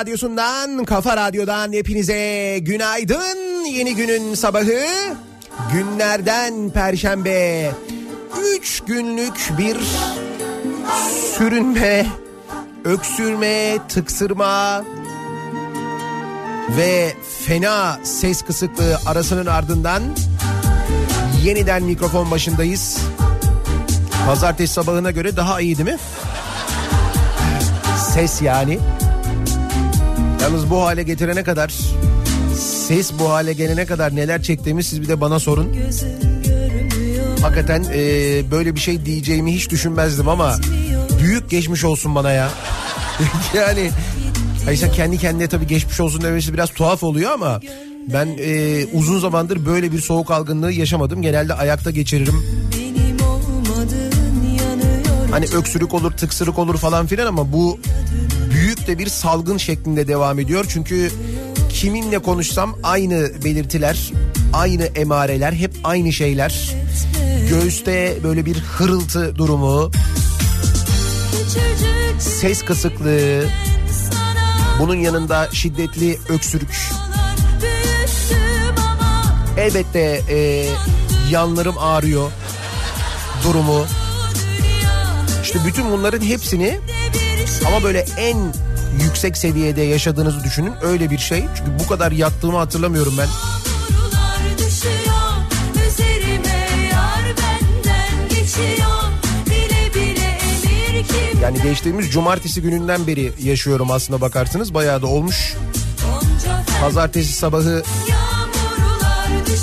radyosundan, kafa radyodan hepinize günaydın. Yeni günün sabahı günlerden perşembe. Üç günlük bir sürünme, öksürme, tıksırma ve fena ses kısıklığı arasının ardından yeniden mikrofon başındayız. Pazartesi sabahına göre daha iyi değil mi? Ses yani. Yalnız bu hale getirene kadar ses bu hale gelene kadar neler çektiğimi siz bir de bana sorun. Hakikaten e, böyle bir şey diyeceğimi hiç düşünmezdim ama büyük geçmiş olsun bana ya. yani Hayır kendi kendine tabii geçmiş olsun demesi biraz tuhaf oluyor ama ben e, uzun zamandır böyle bir soğuk algınlığı yaşamadım. Genelde ayakta geçiririm. Hani öksürük olur, tıksırık olur falan filan ama bu büyük de bir salgın şeklinde devam ediyor. Çünkü kiminle konuşsam aynı belirtiler, aynı emareler, hep aynı şeyler. Göğüste böyle bir hırıltı durumu, ses kısıklığı, bunun yanında şiddetli öksürük. Elbette e, yanlarım ağrıyor durumu. İşte bütün bunların hepsini ama böyle en yüksek seviyede yaşadığınızı düşünün öyle bir şey. Çünkü bu kadar yattığımı hatırlamıyorum ben. Yani geçtiğimiz cumartesi gününden beri yaşıyorum aslında bakarsınız. Bayağı da olmuş. Pazartesi sabahı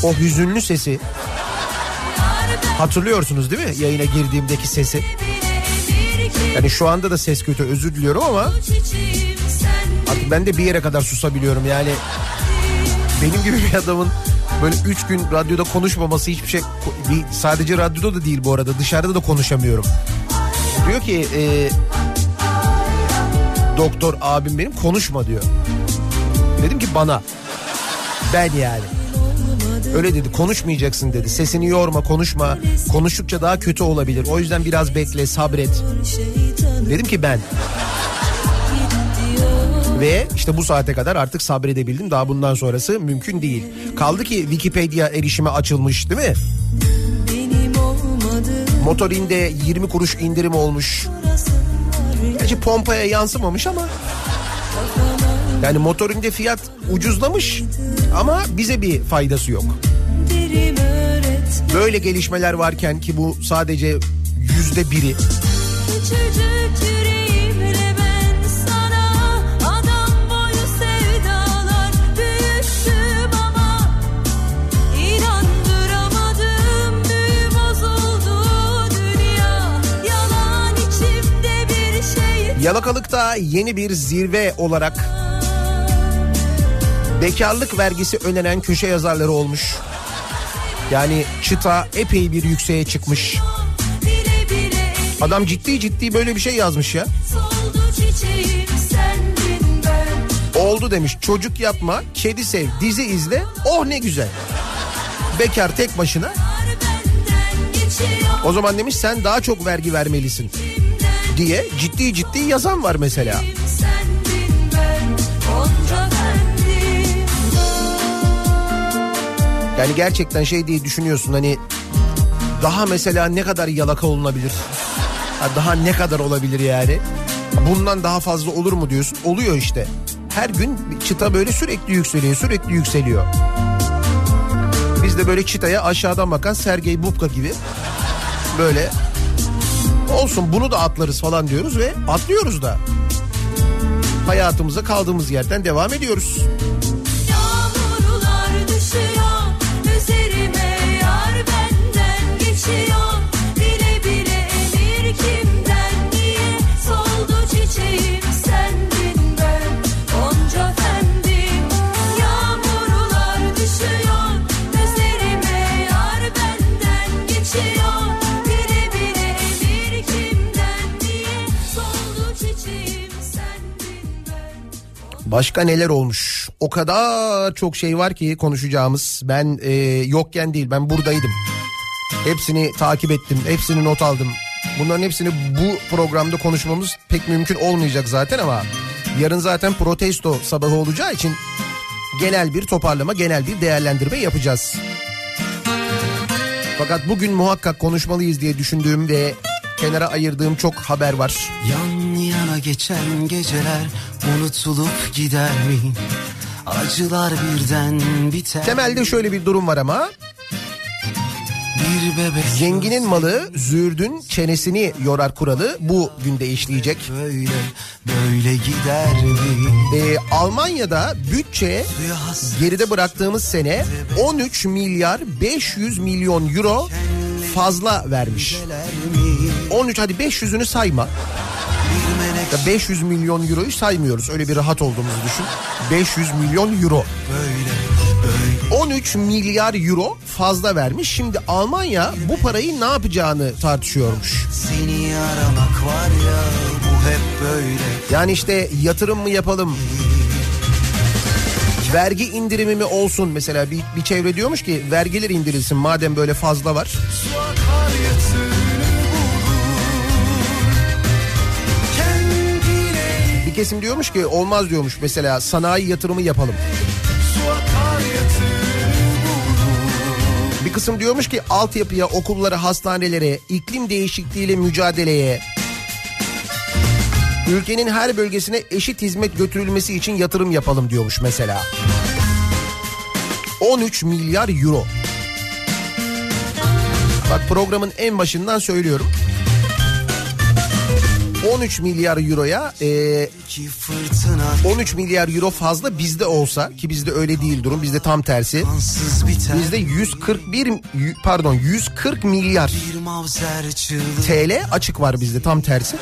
o hüzünlü sesi hatırlıyorsunuz değil mi? Yayına girdiğimdeki sesi. Yani şu anda da ses kötü özür diliyorum ama artık ben de bir yere kadar susabiliyorum. Yani benim gibi bir adamın böyle üç gün radyoda konuşmaması hiçbir şey sadece radyoda da değil bu arada dışarıda da konuşamıyorum. Diyor ki e, doktor abim benim konuşma diyor. Dedim ki bana ben yani. Öyle dedi konuşmayacaksın dedi. Sesini yorma konuşma. Konuştukça daha kötü olabilir. O yüzden biraz bekle sabret. Dedim ki ben. Ve işte bu saate kadar artık sabredebildim. Daha bundan sonrası mümkün değil. Kaldı ki Wikipedia erişime açılmış değil mi? Motorinde 20 kuruş indirim olmuş. Gerçi pompaya yansımamış ama. Yani motorinde fiyat ucuzlamış ama bize bir faydası yok. Böyle gelişmeler varken ki bu sadece yüzde biri. Şey Yalakalıkta yeni bir zirve olarak bekarlık vergisi öneren köşe yazarları olmuş. Yani çıta epey bir yükseğe çıkmış. Adam ciddi ciddi böyle bir şey yazmış ya. Oldu demiş çocuk yapma, kedi sev, dizi izle. Oh ne güzel. Bekar tek başına. O zaman demiş sen daha çok vergi vermelisin diye ciddi ciddi yazan var mesela. Yani gerçekten şey diye düşünüyorsun hani daha mesela ne kadar yalaka olunabilir? Ha, Daha ne kadar olabilir yani? Bundan daha fazla olur mu diyorsun? Oluyor işte. Her gün çıta böyle sürekli yükseliyor, sürekli yükseliyor. Biz de böyle çıtaya aşağıdan bakan Sergey Bubka gibi böyle olsun bunu da atlarız falan diyoruz ve atlıyoruz da. Hayatımıza kaldığımız yerden devam ediyoruz. Başka neler olmuş? O kadar çok şey var ki konuşacağımız. Ben e, yokken değil ben buradaydım. Hepsini takip ettim. Hepsini not aldım. Bunların hepsini bu programda konuşmamız pek mümkün olmayacak zaten ama yarın zaten protesto sabahı olacağı için genel bir toparlama, genel bir değerlendirme yapacağız. Fakat bugün muhakkak konuşmalıyız diye düşündüğüm ve kenara ayırdığım çok haber var. Yan yana geçen geceler unutulup gider mi? Acılar birden biter. Temelde şöyle bir durum var ama Zenginin malı zürdün çenesini yorar kuralı bu günde işleyecek. böyle böyle gider? Ee, Almanya'da bütçe geride bıraktığımız sene 13 milyar 500 milyon euro fazla vermiş. geler mi? 13 hadi 500'ünü sayma. Bir melek Ya 500 milyon euroyu saymıyoruz. Öyle bir rahat olduğumuzu düşün. 500 milyon euro. böyle 13 milyar euro fazla vermiş. Şimdi Almanya bu parayı ne yapacağını tartışıyormuş. seni aramak var ya bu hep böyle. Yani işte yatırım mı yapalım? Vergi indirimi mi olsun mesela bir, bir çevre diyormuş ki vergiler indirilsin madem böyle fazla var. Su akar kesim diyormuş ki olmaz diyormuş mesela sanayi yatırımı yapalım. Bir kısım diyormuş ki altyapıya, okullara, hastanelere, iklim değişikliğiyle mücadeleye, ülkenin her bölgesine eşit hizmet götürülmesi için yatırım yapalım diyormuş mesela. 13 milyar euro. Bak programın en başından söylüyorum. 13 milyar euroya e, Ki fırtına 13 milyar euro fazla bizde olsa ki bizde öyle değil durum bizde tam tersi. Bizde 141 y- pardon 140 milyar TL açık var bizde tam tersi.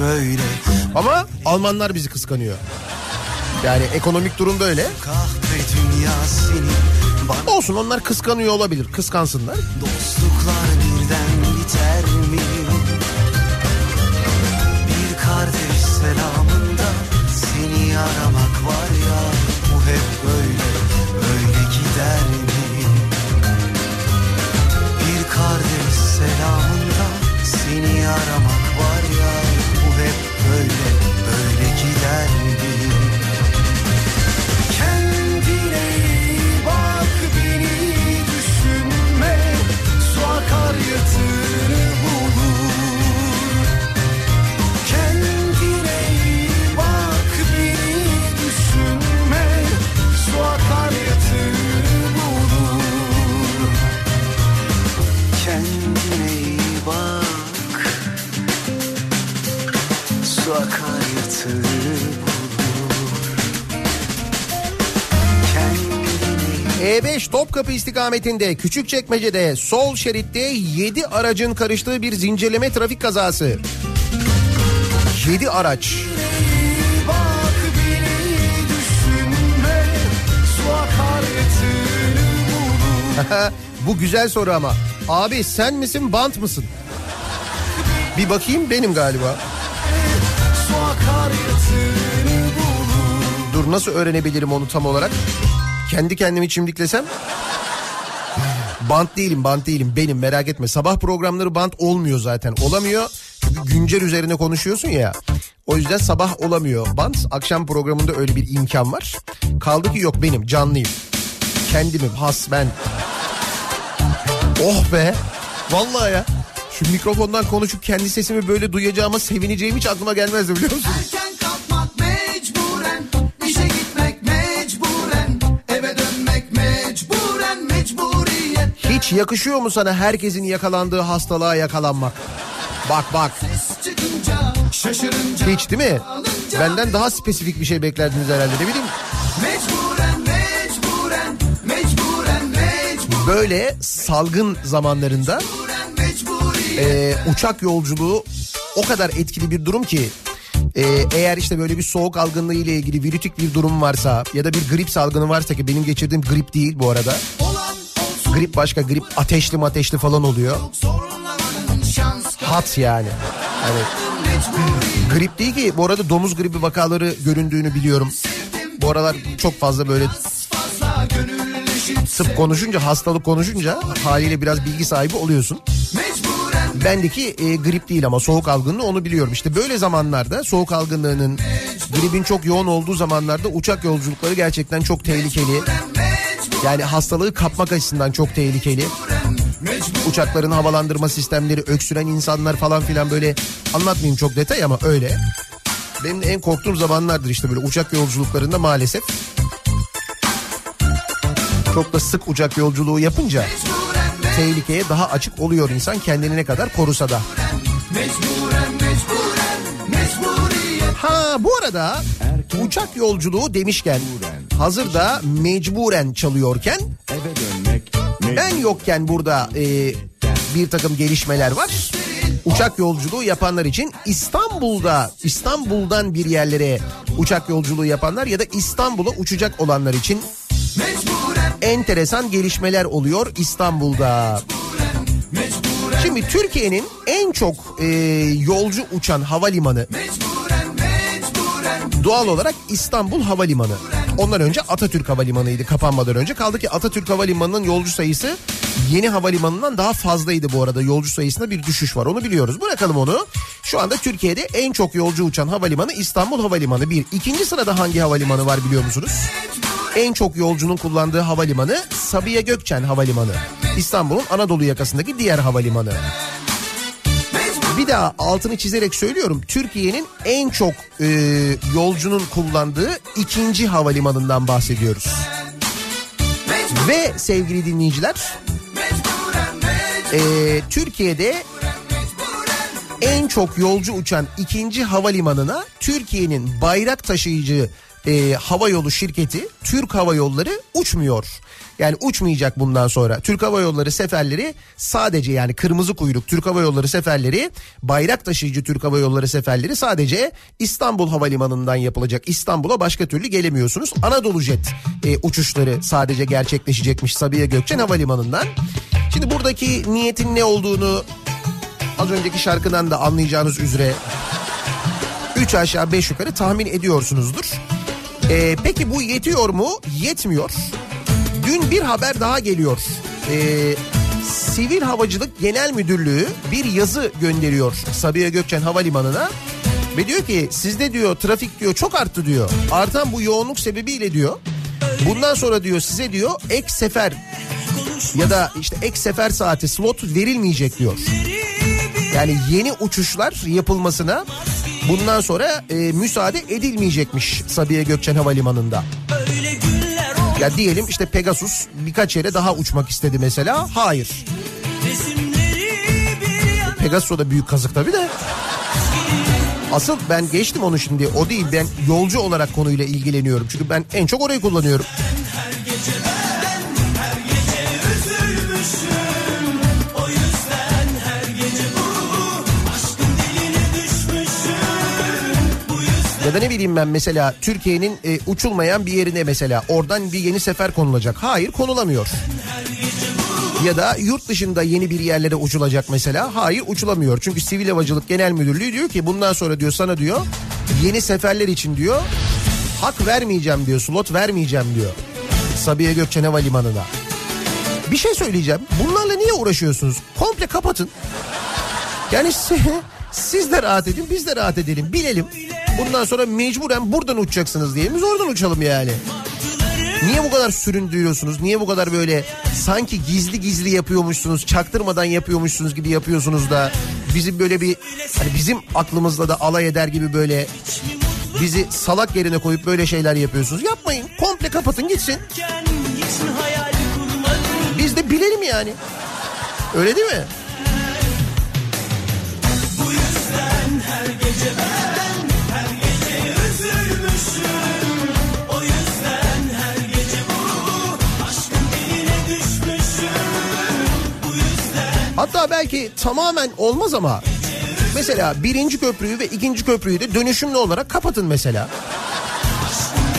Böyle Ama Almanlar bizi kıskanıyor. Yani ekonomik durum da öyle. Kahpe dünya senin Bana Olsun onlar kıskanıyor olabilir. Kıskansınlar. dostluklar birden biter mi? Selamında Seni aramak Topkapı istikametinde Küçükçekmece'de sol şeritte 7 aracın karıştığı bir zincirleme trafik kazası. 7 araç. Bu güzel soru ama. Abi sen misin bant mısın? Bir bakayım benim galiba. Dur nasıl öğrenebilirim onu tam olarak? Kendi kendimi çimdiklesem? Bant değilim bant değilim benim merak etme. Sabah programları bant olmuyor zaten olamıyor. Çünkü güncel üzerine konuşuyorsun ya. O yüzden sabah olamıyor bant. Akşam programında öyle bir imkan var. Kaldı ki yok benim canlıyım. Kendimim has ben. Oh be. Vallahi ya. Şu mikrofondan konuşup kendi sesimi böyle duyacağıma sevineceğim hiç aklıma gelmezdi biliyor musun? Hiç yakışıyor mu sana herkesin yakalandığı hastalığa yakalanmak? Bak bak. Hiç değil mi? Benden daha spesifik bir şey beklerdiniz herhalde ne bileyim. Mecburen mecburen mecburen mecburen Böyle salgın zamanlarında e, uçak yolculuğu o kadar etkili bir durum ki e, eğer işte böyle bir soğuk algınlığı ile ilgili virütik bir durum varsa ya da bir grip salgını varsa ki benim geçirdiğim grip değil bu arada. olan Grip başka grip ateşli ateşli falan oluyor. Hat yani. Hani grip değil ki bu arada domuz gribi vakaları göründüğünü biliyorum. Bu aralar çok fazla böyle tıp konuşunca hastalık konuşunca haliyle biraz bilgi sahibi oluyorsun. Bendeki e, grip değil ama soğuk algınlığı onu biliyorum. İşte böyle zamanlarda soğuk algınlığının gripin çok yoğun olduğu zamanlarda uçak yolculukları gerçekten çok tehlikeli. Yani hastalığı kapmak açısından çok tehlikeli. Uçakların havalandırma sistemleri, öksüren insanlar falan filan böyle anlatmayayım çok detay ama öyle. Benim en korktuğum zamanlardır işte böyle uçak yolculuklarında maalesef. Çok da sık uçak yolculuğu yapınca tehlikeye daha açık oluyor insan kendini ne kadar korusa da. mecburen mecburen mecburiyet Ha bu arada uçak yolculuğu demişken hazırda mecburen çalıyorken ben yokken burada e, bir takım gelişmeler var. Uçak yolculuğu yapanlar için İstanbul'da İstanbul'dan bir yerlere uçak yolculuğu yapanlar ya da İstanbul'a uçacak olanlar için mecburen enteresan gelişmeler oluyor İstanbul'da. mecburen Şimdi Türkiye'nin en çok e, yolcu uçan havalimanı mecburen mecburen doğal olarak İstanbul Havalimanı. Ondan önce Atatürk Havalimanı'ydı kapanmadan önce. Kaldı ki Atatürk Havalimanı'nın yolcu sayısı yeni havalimanından daha fazlaydı bu arada. Yolcu sayısında bir düşüş var onu biliyoruz. Bırakalım onu. Şu anda Türkiye'de en çok yolcu uçan havalimanı İstanbul Havalimanı. Bir. İkinci sırada hangi havalimanı var biliyor musunuz? En çok yolcunun kullandığı havalimanı Sabiha Gökçen Havalimanı. İstanbul'un Anadolu yakasındaki diğer havalimanı. Bir daha altını çizerek söylüyorum. Türkiye'nin en çok e, yolcunun kullandığı ikinci havalimanından bahsediyoruz. Ve sevgili dinleyiciler e, Türkiye'de en çok yolcu uçan ikinci havalimanına Türkiye'nin bayrak taşıyıcı e, hava yolu şirketi Türk Hava Yolları uçmuyor. Yani uçmayacak bundan sonra. Türk Hava Yolları seferleri sadece yani kırmızı kuyruk Türk Hava Yolları seferleri bayrak taşıyıcı Türk Hava Yolları seferleri sadece İstanbul Havalimanı'ndan yapılacak. İstanbul'a başka türlü gelemiyorsunuz. Anadolu Jet e, uçuşları sadece gerçekleşecekmiş Sabiha Gökçen Havalimanı'ndan. Şimdi buradaki niyetin ne olduğunu az önceki şarkıdan da anlayacağınız üzere 3 aşağı 5 yukarı tahmin ediyorsunuzdur. Ee, peki bu yetiyor mu? Yetmiyor. Dün bir haber daha geliyor. Ee, Sivil Havacılık Genel Müdürlüğü bir yazı gönderiyor Sabiha Gökçen Havalimanı'na. Ve diyor ki sizde diyor trafik diyor çok arttı diyor. Artan bu yoğunluk sebebiyle diyor. Bundan sonra diyor size diyor ek sefer ya da işte ek sefer saati slot verilmeyecek diyor. Yani yeni uçuşlar yapılmasına bundan sonra e, müsaade edilmeyecekmiş Sabiha Gökçen Havalimanı'nda. Ya diyelim işte Pegasus birkaç yere daha uçmak istedi mesela. Hayır. Pegasus da büyük kazık tabii de. Asıl ben geçtim onu şimdi. O değil ben yolcu olarak konuyla ilgileniyorum. Çünkü ben en çok orayı kullanıyorum. Da ne bileyim ben mesela Türkiye'nin e, uçulmayan bir yerine mesela oradan bir yeni sefer konulacak. Hayır konulamıyor. Ya da yurt dışında yeni bir yerlere uçulacak mesela. Hayır uçulamıyor. Çünkü Sivil Havacılık Genel Müdürlüğü diyor ki bundan sonra diyor sana diyor yeni seferler için diyor hak vermeyeceğim diyor slot vermeyeceğim diyor. Sabiha Gökçen Havalimanı'na. Bir şey söyleyeceğim. Bunlarla niye uğraşıyorsunuz? Komple kapatın. Yani siz de rahat edin biz de rahat edelim bilelim. Bundan sonra mecburen buradan uçacaksınız diye biz oradan uçalım yani. Niye bu kadar süründürüyorsunuz? Niye bu kadar böyle sanki gizli gizli yapıyormuşsunuz, çaktırmadan yapıyormuşsunuz gibi yapıyorsunuz da bizim böyle bir hani bizim aklımızla da alay eder gibi böyle bizi salak yerine koyup böyle şeyler yapıyorsunuz. Yapmayın. Komple kapatın gitsin. Biz de bilelim yani. Öyle değil mi? Bu yüzden her gece ben Hatta belki tamamen olmaz ama mesela birinci köprüyü ve ikinci köprüyü de dönüşümlü olarak kapatın mesela.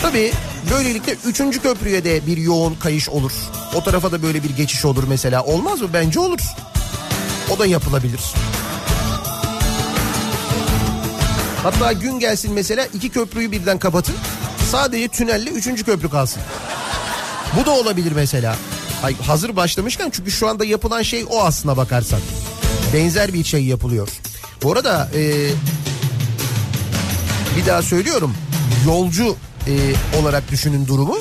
Tabii böylelikle üçüncü köprüye de bir yoğun kayış olur. O tarafa da böyle bir geçiş olur mesela. Olmaz mı? Bence olur. O da yapılabilir. Hatta gün gelsin mesela iki köprüyü birden kapatın. Sadece tünelle üçüncü köprü kalsın. Bu da olabilir mesela. Ay, hazır başlamışken çünkü şu anda yapılan şey o aslına bakarsan. Benzer bir şey yapılıyor. Bu arada e, bir daha söylüyorum. Yolcu e, olarak düşünün durumu.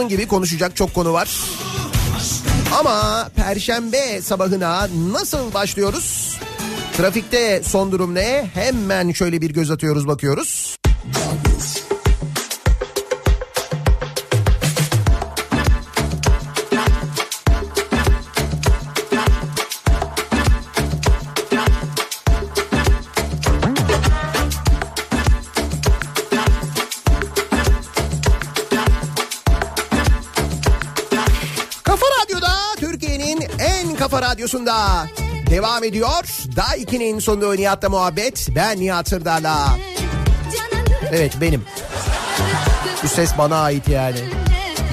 Bunun gibi konuşacak çok konu var. Ama perşembe sabahına nasıl başlıyoruz? Trafikte son durum ne? Hemen şöyle bir göz atıyoruz bakıyoruz. Radyosunda devam ediyor. Daha 2'nin sonunda Nihat'la muhabbet. Ben Nihat Sırdar'la. Evet benim. Bu ses bana ait yani.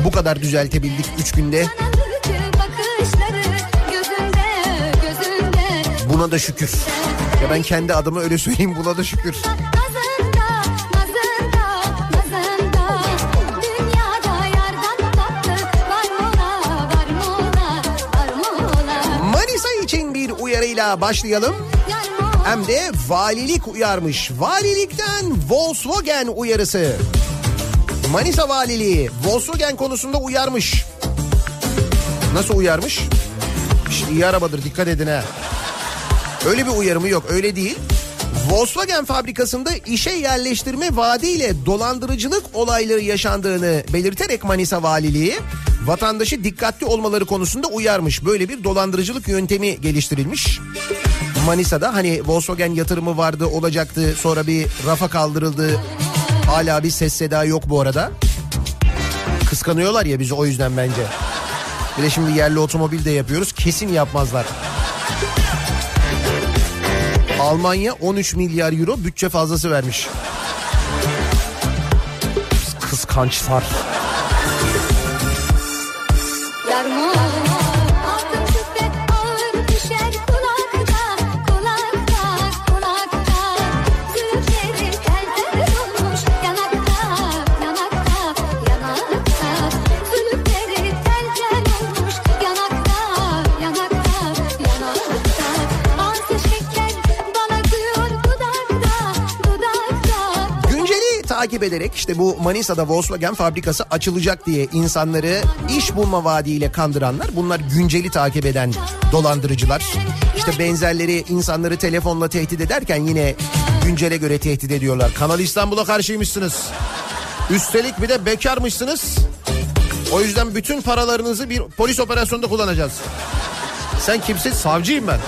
Bu kadar düzeltebildik 3 günde. Buna da şükür. Ya ben kendi adıma öyle söyleyeyim buna da şükür. Uyarıyla başlayalım. Hem de valilik uyarmış. Valilikten Volkswagen uyarısı. Manisa Valiliği Volkswagen konusunda uyarmış. Nasıl uyarmış? İşte iyi arabadır dikkat edin ha. Öyle bir uyarımı yok öyle değil. Volkswagen fabrikasında işe yerleştirme vaadiyle dolandırıcılık olayları yaşandığını belirterek Manisa Valiliği vatandaşı dikkatli olmaları konusunda uyarmış. Böyle bir dolandırıcılık yöntemi geliştirilmiş. Manisa'da hani Volkswagen yatırımı vardı olacaktı sonra bir rafa kaldırıldı. Hala bir ses seda yok bu arada. Kıskanıyorlar ya bizi o yüzden bence. Bir de şimdi yerli otomobil de yapıyoruz kesin yapmazlar. Almanya 13 milyar euro bütçe fazlası vermiş. Kıskançlar. Takip ederek işte bu Manisa'da Volkswagen fabrikası açılacak diye insanları iş bulma vaadiyle kandıranlar bunlar günceli takip eden dolandırıcılar. İşte benzerleri insanları telefonla tehdit ederken yine güncele göre tehdit ediyorlar. Kanal İstanbul'a karşıymışsınız. Üstelik bir de bekarmışsınız. O yüzden bütün paralarınızı bir polis operasyonunda kullanacağız. Sen kimsin? Savcıyım ben.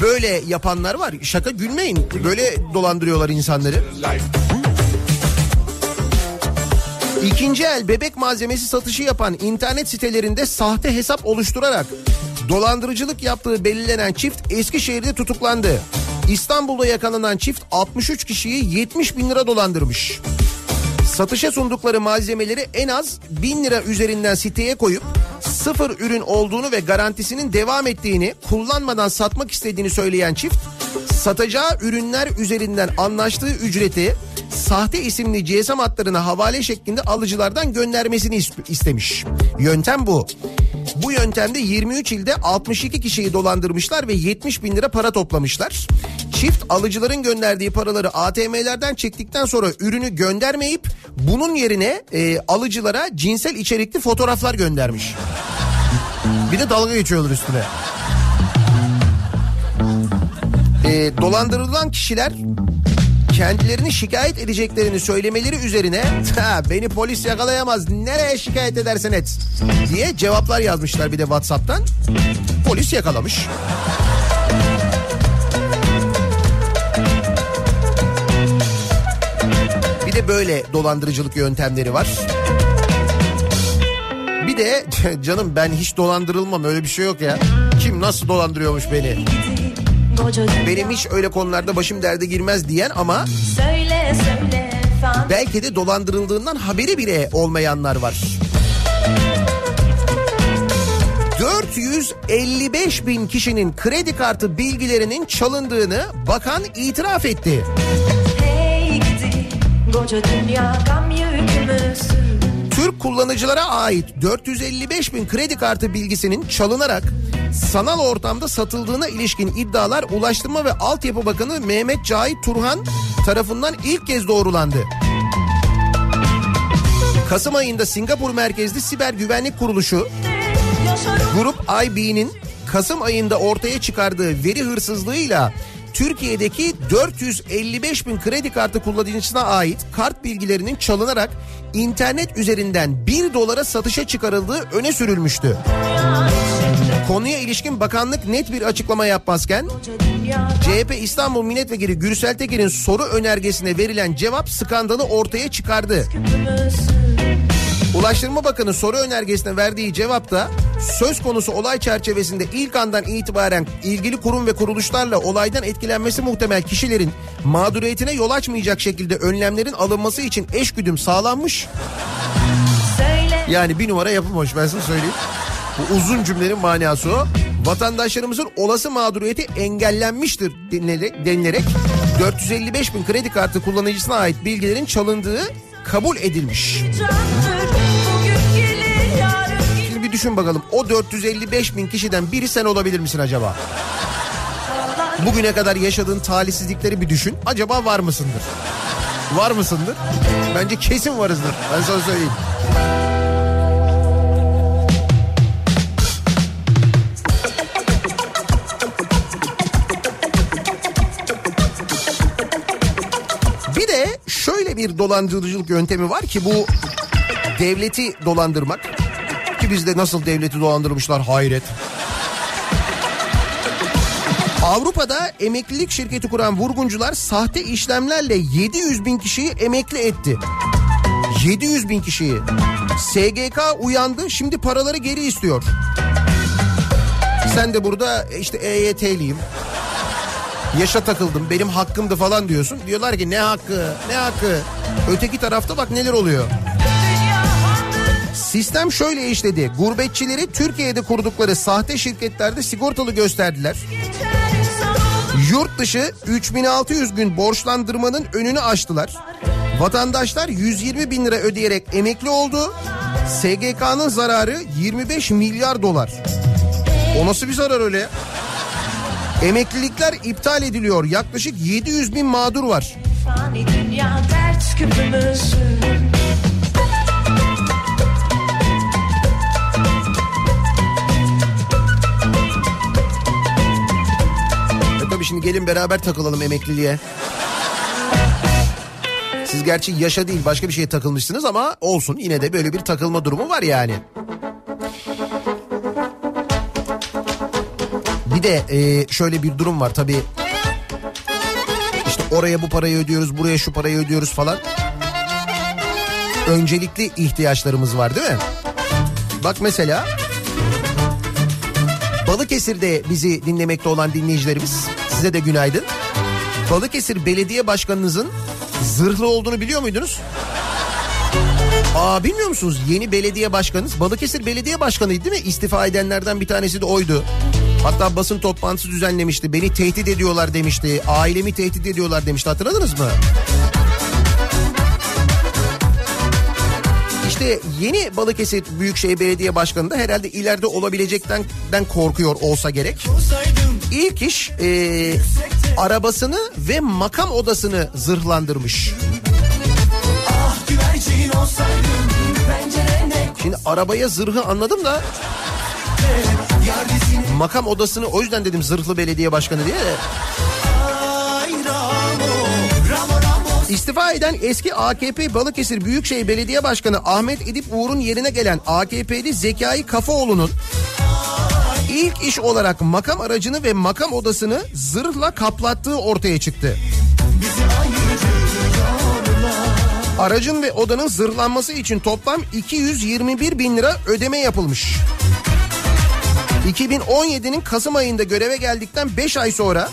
Böyle yapanlar var. Şaka gülmeyin. Böyle dolandırıyorlar insanları. İkinci el bebek malzemesi satışı yapan internet sitelerinde sahte hesap oluşturarak dolandırıcılık yaptığı belirlenen çift Eskişehir'de tutuklandı. İstanbul'da yakalanan çift 63 kişiyi 70 bin lira dolandırmış. Satışa sundukları malzemeleri en az 1000 lira üzerinden siteye koyup sıfır ürün olduğunu ve garantisinin devam ettiğini kullanmadan satmak istediğini söyleyen çift satacağı ürünler üzerinden anlaştığı ücreti sahte isimli GSM hatlarına havale şeklinde alıcılardan göndermesini is- istemiş. Yöntem bu. Bu yöntemde 23 ilde 62 kişiyi dolandırmışlar ve 70 bin lira para toplamışlar. Çift alıcıların gönderdiği paraları ATM'lerden çektikten sonra ürünü göndermeyip bunun yerine e, alıcılara cinsel içerikli fotoğraflar göndermiş. Bir de dalga geçiyorlar üstüne. E, dolandırılan kişiler kendilerini şikayet edeceklerini söylemeleri üzerine beni polis yakalayamaz nereye şikayet edersen et diye cevaplar yazmışlar bir de Whatsapp'tan. Polis yakalamış. Bir de böyle dolandırıcılık yöntemleri var. Bir de canım ben hiç dolandırılmam öyle bir şey yok ya. Kim nasıl dolandırıyormuş beni? Benim hiç öyle konularda başım derde girmez diyen ama Söyle söyle belki de dolandırıldığından haberi bile olmayanlar var. 455 bin kişinin kredi kartı bilgilerinin çalındığını bakan itiraf etti. Hey gidi koca dünya gam yükümüzsün Türk kullanıcılara ait 455 bin kredi kartı bilgisinin çalınarak sanal ortamda satıldığına ilişkin iddialar Ulaştırma ve Altyapı Bakanı Mehmet Cahit Turhan tarafından ilk kez doğrulandı. Kasım ayında Singapur merkezli siber güvenlik kuruluşu Grup IB'nin Kasım ayında ortaya çıkardığı veri hırsızlığıyla Türkiye'deki 455 bin kredi kartı kullanıcısına ait kart bilgilerinin çalınarak internet üzerinden 1 dolara satışa çıkarıldığı öne sürülmüştü. Konuya ilişkin bakanlık net bir açıklama yapmazken CHP İstanbul Milletvekili Gürsel Tekin'in soru önergesine verilen cevap skandalı ortaya çıkardı. Ulaştırma Bakanı soru önergesine verdiği cevapta söz konusu olay çerçevesinde ilk andan itibaren ilgili kurum ve kuruluşlarla olaydan etkilenmesi muhtemel kişilerin mağduriyetine yol açmayacak şekilde önlemlerin alınması için eşgüdüm sağlanmış. Söyle Yani bir numara yapılmış ben size söyleyeyim. Bu uzun cümlenin manası o. Vatandaşlarımızın olası mağduriyeti engellenmiştir denilerek 455 bin kredi kartı kullanıcısına ait bilgilerin çalındığı kabul edilmiş. Şimdi bir düşün bakalım o 455 bin kişiden biri sen olabilir misin acaba? Bugüne kadar yaşadığın talihsizlikleri bir düşün. Acaba var mısındır? Var mısındır? Bence kesin varızdır. Ben sana söyleyeyim. Bir dolandırıcılık yöntemi var ki bu devleti dolandırmak. Ki bizde nasıl devleti dolandırmışlar hayret. Avrupa'da emeklilik şirketi kuran vurguncular sahte işlemlerle 700 bin kişiyi emekli etti. 700 bin kişiyi. SGK uyandı şimdi paraları geri istiyor. Sen de burada işte EYT'liyim. Yaşa takıldım benim hakkımdı falan diyorsun. Diyorlar ki ne hakkı ne hakkı. Öteki tarafta bak neler oluyor. Sistem şöyle işledi. Gurbetçileri Türkiye'de kurdukları sahte şirketlerde sigortalı gösterdiler. Yurt dışı 3600 gün borçlandırmanın önünü açtılar. Vatandaşlar 120 bin lira ödeyerek emekli oldu. SGK'nın zararı 25 milyar dolar. O nasıl bir zarar öyle ya? Emeklilikler iptal ediliyor. Yaklaşık 700 bin mağdur var. Dünya E tabii şimdi gelin beraber takılalım emekliliğe. Siz gerçi yaşa değil başka bir şeye takılmışsınız ama olsun yine de böyle bir takılma durumu var yani. Bir de e, şöyle bir durum var tabii. İşte oraya bu parayı ödüyoruz, buraya şu parayı ödüyoruz falan. Öncelikli ihtiyaçlarımız var değil mi? Bak mesela Balıkesir'de bizi dinlemekte olan dinleyicilerimiz size de günaydın. Balıkesir Belediye Başkanınızın zırhlı olduğunu biliyor muydunuz? Aa bilmiyor musunuz? Yeni belediye başkanınız Balıkesir Belediye Başkanıydı değil mi? İstifa edenlerden bir tanesi de oydu. Hatta basın toplantısı düzenlemişti. Beni tehdit ediyorlar demişti. Ailemi tehdit ediyorlar demişti. Hatırladınız mı? İşte yeni Balıkesir Büyükşehir Belediye Başkanı da herhalde ileride olabilecekten korkuyor olsa gerek. İlk iş e, arabasını ve makam odasını zırhlandırmış. Şimdi arabaya zırhı anladım da makam odasını o yüzden dedim zırhlı belediye başkanı diye İstifa eden eski AKP Balıkesir Büyükşehir Belediye Başkanı Ahmet Edip Uğur'un yerine gelen AKP'li Zekai Kafaoğlu'nun ilk iş olarak makam aracını ve makam odasını zırhla kaplattığı ortaya çıktı. Aracın ve odanın zırhlanması için toplam 221 bin lira ödeme yapılmış. 2017'nin Kasım ayında göreve geldikten 5 ay sonra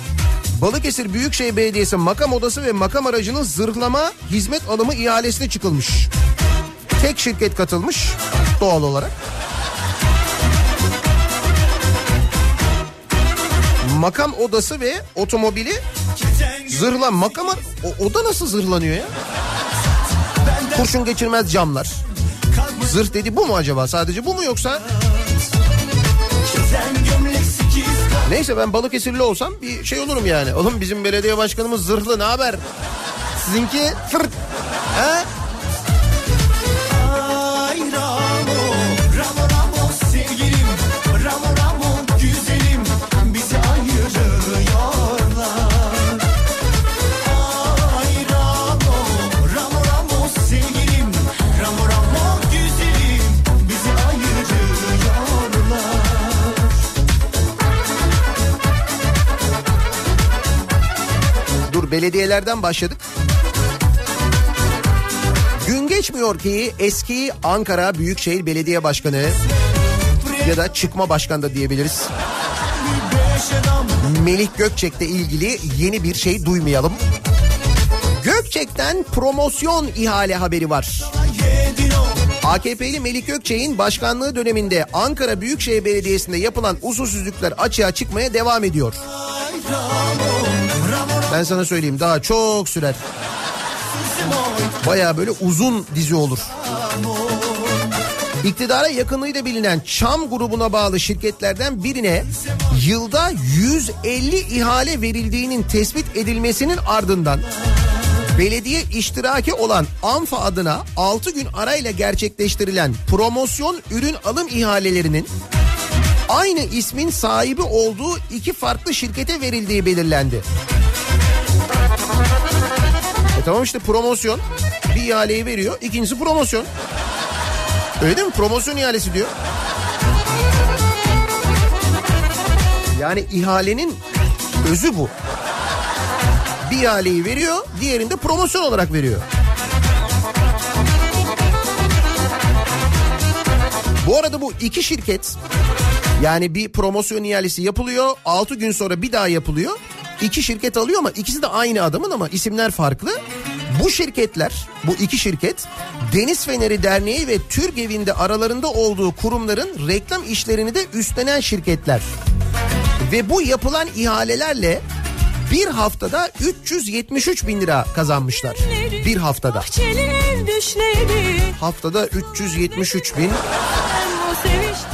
Balıkesir Büyükşehir Belediyesi makam odası ve makam aracının zırhlama hizmet alımı ihalesine çıkılmış. Tek şirket katılmış doğal olarak. Makam odası ve otomobili zırhla makam o, oda nasıl zırhlanıyor ya? Kurşun geçirmez camlar. Zırh dedi bu mu acaba? Sadece bu mu yoksa? Neyse ben Balıkesirli olsam bir şey olurum yani. Oğlum bizim belediye başkanımız zırhlı ne haber? Sizinki fırt. He? Belediyelerden başladık. Gün geçmiyor ki eski Ankara Büyükşehir Belediye Başkanı ya da çıkma başkan da diyebiliriz. Melih Gökçek'le ilgili yeni bir şey duymayalım. Gökçek'ten promosyon ihale haberi var. AKP'li Melih Gökçek'in başkanlığı döneminde Ankara Büyükşehir Belediyesi'nde yapılan usulsüzlükler açığa çıkmaya devam ediyor. Ben sana söyleyeyim daha çok sürer. Baya böyle uzun dizi olur. İktidara yakınlığıyla bilinen Çam grubuna bağlı şirketlerden birine yılda 150 ihale verildiğinin tespit edilmesinin ardından belediye iştiraki olan ANFA adına 6 gün arayla gerçekleştirilen promosyon ürün alım ihalelerinin aynı ismin sahibi olduğu iki farklı şirkete verildiği belirlendi. Tamam işte promosyon bir ihaleyi veriyor ikincisi promosyon. Öyle değil mi? Promosyon ihalesi diyor. Yani ihalenin özü bu. Bir ihaleyi veriyor, diğerinde promosyon olarak veriyor. Bu arada bu iki şirket yani bir promosyon ihalesi yapılıyor, 6 gün sonra bir daha yapılıyor. İki şirket alıyor ama ikisi de aynı adamın ama isimler farklı. Bu şirketler, bu iki şirket Deniz Feneri Derneği ve Türk Evi'nde aralarında olduğu kurumların reklam işlerini de üstlenen şirketler. Ve bu yapılan ihalelerle bir haftada 373 bin lira kazanmışlar. Bir haftada. Haftada 373 bin,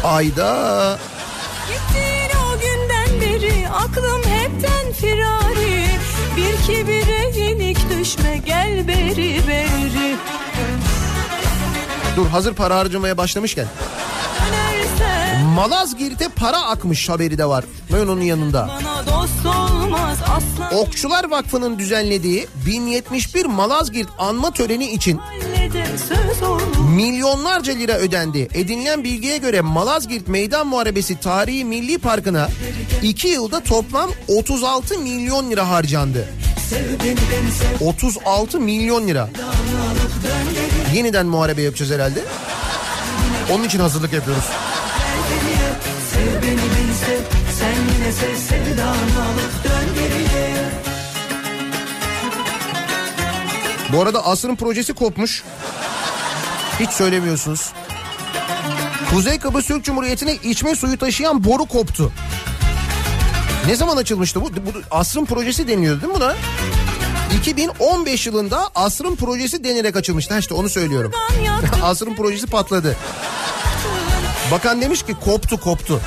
ayda Gittiğin o günden beri aklım firari. Bir kibire yenik düşme gel beri beri. Dur hazır para harcamaya başlamışken Malazgirt'e para akmış haberi de var. Ben onun yanında. olmaz Okçular Vakfı'nın düzenlediği 1071 Malazgirt anma töreni için milyonlarca lira ödendi. Edinilen bilgiye göre Malazgirt Meydan Muharebesi Tarihi Milli Parkı'na 2 yılda toplam 36 milyon lira harcandı. 36 milyon lira. Yeniden muharebe yapacağız herhalde. Onun için hazırlık yapıyoruz. Beni sev Sen yine sev sevdanı alıp dön geriye Bu arada asrın projesi kopmuş. Hiç söylemiyorsunuz. Kuzey Kıbrıs Türk Cumhuriyeti'ne içme suyu taşıyan boru koptu. Ne zaman açılmıştı bu? bu asrın projesi deniyordu değil mi buna? 2015 yılında asrın projesi denerek açılmıştı. Ha işte onu söylüyorum. Asrın projesi patladı. Bakan demiş ki koptu koptu.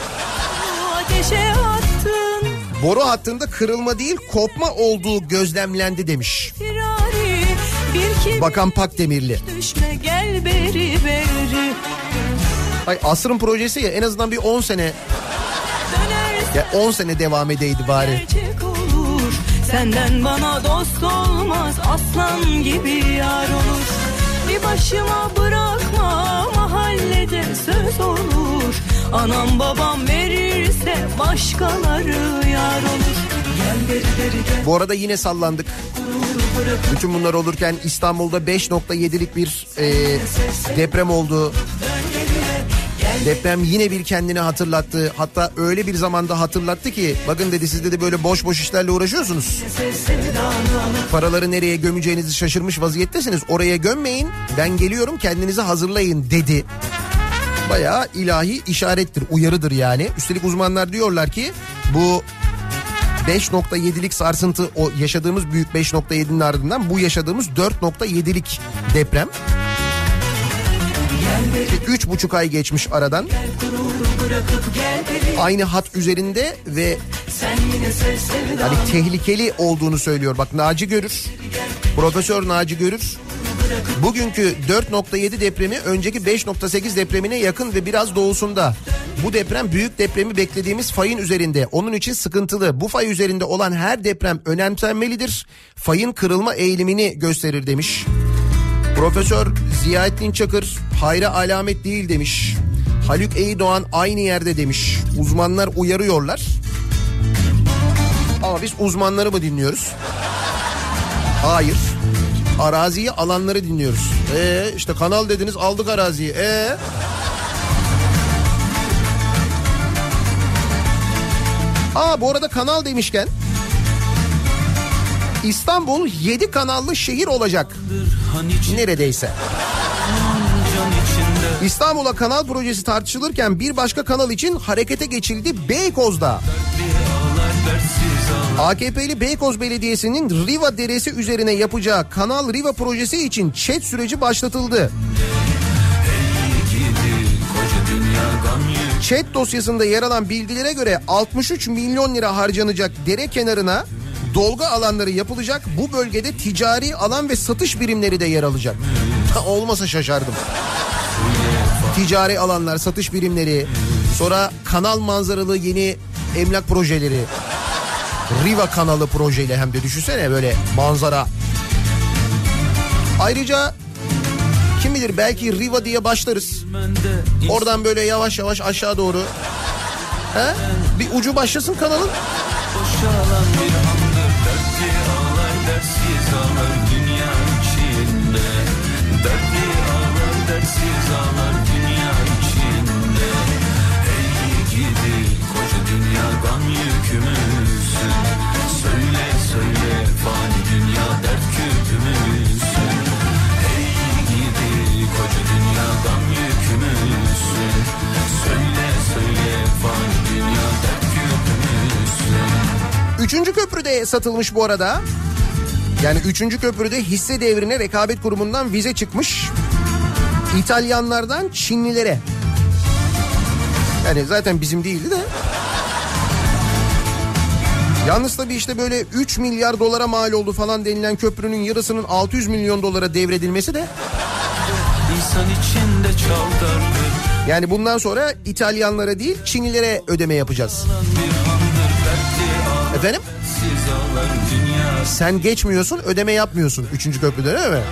Ateşe attın Boru hattında kırılma değil kopma olduğu gözlemlendi demiş. firari Bakan Pakdemirli. düşme gel beri beri Ay asrın projesi ya en azından bir 10 sene ya 10 sene devam edeydi bari. olur Senden bana dost olmaz aslan gibi yar olur Bir başıma bırakma mahallede söz olur Anam babam verirse başkaları yar olur Gel beri beri gel Bu arada yine sallandık. Bütün bunlar olurken İstanbul'da 5.7'lik bir e, deprem oldu. Deprem yine bir kendini hatırlattı. Hatta öyle bir zamanda hatırlattı ki bakın dedi siz de böyle boş boş işlerle uğraşıyorsunuz. Paraları nereye gömeceğinizi şaşırmış vaziyettesiniz. Oraya gömmeyin ben geliyorum kendinizi hazırlayın dedi. Bayağı ilahi işarettir, uyarıdır yani. Üstelik uzmanlar diyorlar ki bu 5.7'lik sarsıntı o yaşadığımız büyük 5.7'nin ardından bu yaşadığımız 4.7'lik deprem. Üç buçuk ay geçmiş aradan. Aynı hat üzerinde ve hani tehlikeli olduğunu söylüyor. Bak Naci Görür, Profesör Naci Görür bugünkü 4.7 depremi önceki 5.8 depremine yakın ve biraz doğusunda. Bu deprem büyük depremi beklediğimiz fayın üzerinde. Onun için sıkıntılı. Bu fay üzerinde olan her deprem önemsenmelidir. Fayın kırılma eğilimini gösterir demiş. Profesör Ziyaettin Çakır hayra alamet değil demiş. Haluk Eydoğan aynı yerde demiş. Uzmanlar uyarıyorlar. Ama biz uzmanları mı dinliyoruz? Hayır. Araziyi alanları dinliyoruz. Ee işte kanal dediniz aldık araziyi. Ee Aa bu arada kanal demişken İstanbul 7 kanallı şehir olacak. Neredeyse. İstanbul'a kanal projesi tartışılırken bir başka kanal için harekete geçildi Beykoz'da. AKP'li Beykoz Belediyesi'nin Riva Deresi üzerine yapacağı Kanal Riva projesi için çet süreci başlatıldı. Chat dosyasında yer alan bilgilere göre 63 milyon lira harcanacak dere kenarına dolga alanları yapılacak. Bu bölgede ticari alan ve satış birimleri de yer alacak. Olmasa şaşardım. Ticari alanlar, satış birimleri, sonra kanal manzaralı yeni emlak projeleri. Riva kanalı projeyle hem de düşünsene böyle manzara. Ayrıca kim bilir belki Riva diye başlarız. Oradan böyle yavaş yavaş aşağı doğru. He? Bir ucu başlasın kanalın. Dünya dert küpümüzsün Ey gidi Üçüncü köprüde satılmış bu arada. Yani üçüncü köprüde hisse devrine rekabet kurumundan vize çıkmış. İtalyanlardan Çinlilere. Yani zaten bizim değildi de. Yalnız tabii işte böyle 3 milyar dolara mal oldu falan denilen köprünün yarısının 600 milyon dolara devredilmesi de İnsan içinde yani bundan sonra İtalyanlara değil Çinlilere ödeme yapacağız. dertli Efendim? Sen geçmiyorsun ödeme yapmıyorsun 3. köprüde değil mi?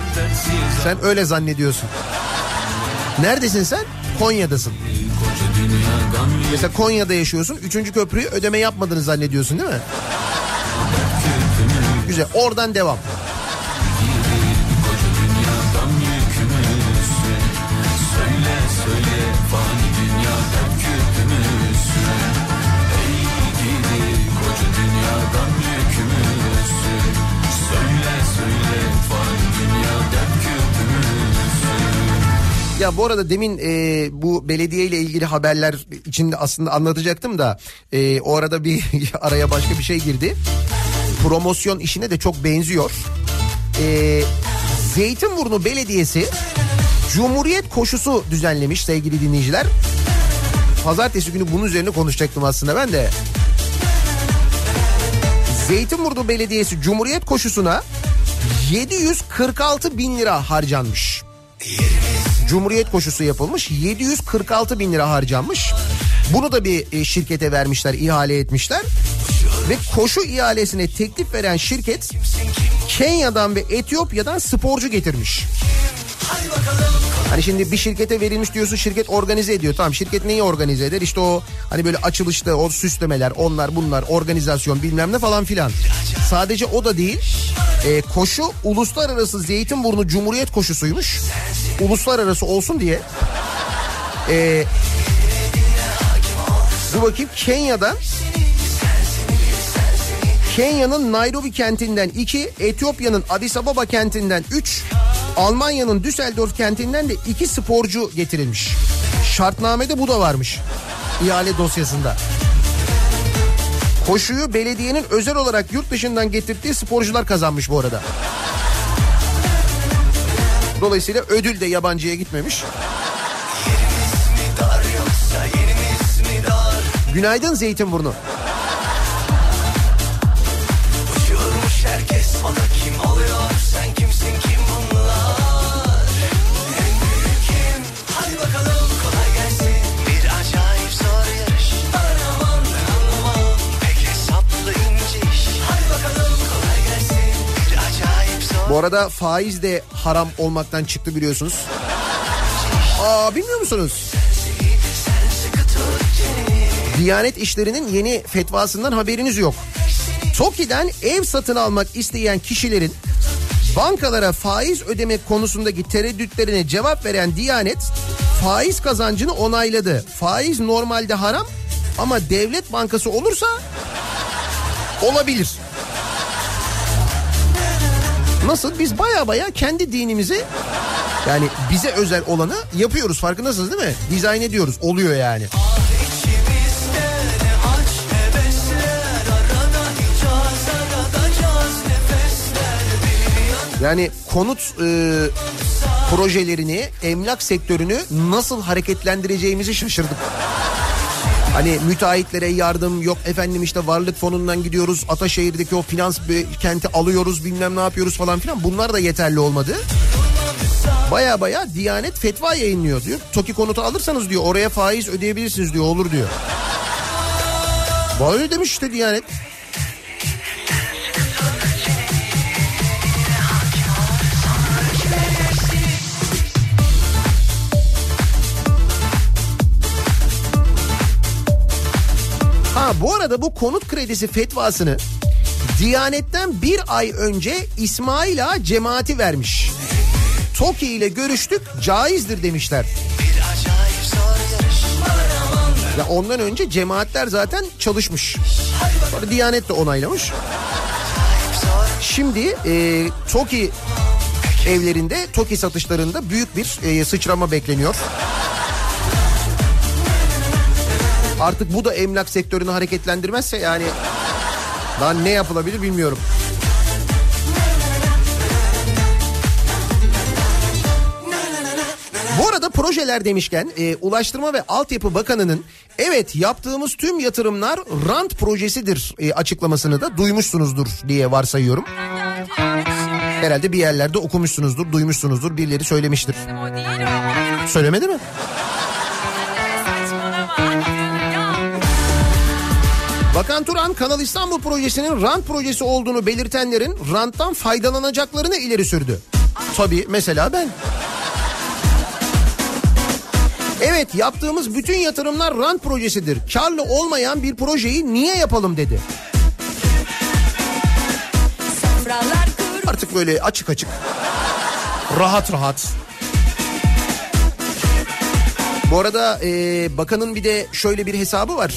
Sen öyle zannediyorsun. Neredesin sen? Konya'dasın. Mesela Konya'da yaşıyorsun. Üçüncü köprüyü ödeme yapmadığını zannediyorsun değil mi? Güzel. Oradan devam. Ya bu arada demin e, bu belediye ile ilgili haberler içinde aslında anlatacaktım da e, o arada bir araya başka bir şey girdi. Promosyon işine de çok benziyor. E, Zeytinburnu Belediyesi Cumhuriyet koşusu düzenlemiş sevgili dinleyiciler. Pazartesi günü bunun üzerine konuşacaktım aslında ben de. Zeytinburnu Belediyesi Cumhuriyet koşusuna 746 bin lira harcanmış. Cumhuriyet koşusu yapılmış 746 bin lira harcanmış. Bunu da bir e, şirkete vermişler ihale etmişler. Ve koşu ihalesine teklif veren şirket Kenya'dan ve Etiyopya'dan sporcu getirmiş. Hani şimdi bir şirkete verilmiş diyorsun şirket organize ediyor. Tamam şirket neyi organize eder? İşte o hani böyle açılışta o süslemeler onlar bunlar organizasyon bilmem ne falan filan. Sadece o da değil. Ee, koşu uluslararası Zeytinburnu Cumhuriyet koşusuymuş. Uluslararası olsun diye. Ee, dur bakayım Kenya'dan Kenya'nın Nairobi kentinden 2, Etiyopya'nın Addis Ababa kentinden 3, Almanya'nın Düsseldorf kentinden de 2 sporcu getirilmiş. Şartnamede bu da varmış. ihale dosyasında. Koşuyu belediyenin özel olarak yurt dışından getirdiği sporcular kazanmış bu arada. Dolayısıyla ödül de yabancıya gitmemiş. Günaydın Zeytinburnu. Uçuyormuş Bu arada faiz de haram olmaktan çıktı biliyorsunuz. Aa bilmiyor musunuz? Diyanet işlerinin yeni fetvasından haberiniz yok. TOKİ'den ev satın almak isteyen kişilerin bankalara faiz ödemek konusundaki tereddütlerine cevap veren Diyanet faiz kazancını onayladı. Faiz normalde haram ama devlet bankası olursa olabilir. Nasıl? Biz baya baya kendi dinimizi yani bize özel olanı yapıyoruz farkındasınız değil mi? Dizayn ediyoruz. Oluyor yani. Yani konut e, projelerini, emlak sektörünü nasıl hareketlendireceğimizi şaşırdık. Hani müteahhitlere yardım yok efendim işte varlık fonundan gidiyoruz Ataşehir'deki o finans kenti alıyoruz bilmem ne yapıyoruz falan filan bunlar da yeterli olmadı. Baya baya Diyanet fetva yayınlıyor diyor. TOKİ konutu alırsanız diyor oraya faiz ödeyebilirsiniz diyor olur diyor. Böyle demiş işte Diyanet. Bu arada bu konut kredisi fetvasını Diyanet'ten bir ay önce İsmail Ağa cemaati vermiş. TOKİ ile görüştük caizdir demişler. Ya ondan önce cemaatler zaten çalışmış. Sonra Diyanet de onaylamış. Şimdi e, TOKİ evlerinde, TOKİ satışlarında büyük bir e, sıçrama bekleniyor. Artık bu da emlak sektörünü hareketlendirmezse yani daha ne yapılabilir bilmiyorum. Bu arada projeler demişken e, Ulaştırma ve Altyapı Bakanı'nın evet yaptığımız tüm yatırımlar rant projesidir e, açıklamasını da duymuşsunuzdur diye varsayıyorum. Herhalde bir yerlerde okumuşsunuzdur, duymuşsunuzdur, birileri söylemiştir. Söylemedi mi? Bakan Turan Kanal İstanbul projesinin rant projesi olduğunu belirtenlerin ranttan faydalanacaklarını ileri sürdü. Tabii mesela ben. Evet yaptığımız bütün yatırımlar rant projesidir. Karlı olmayan bir projeyi niye yapalım dedi. Artık böyle açık açık. Rahat rahat. Bu arada e, bakanın bir de şöyle bir hesabı var.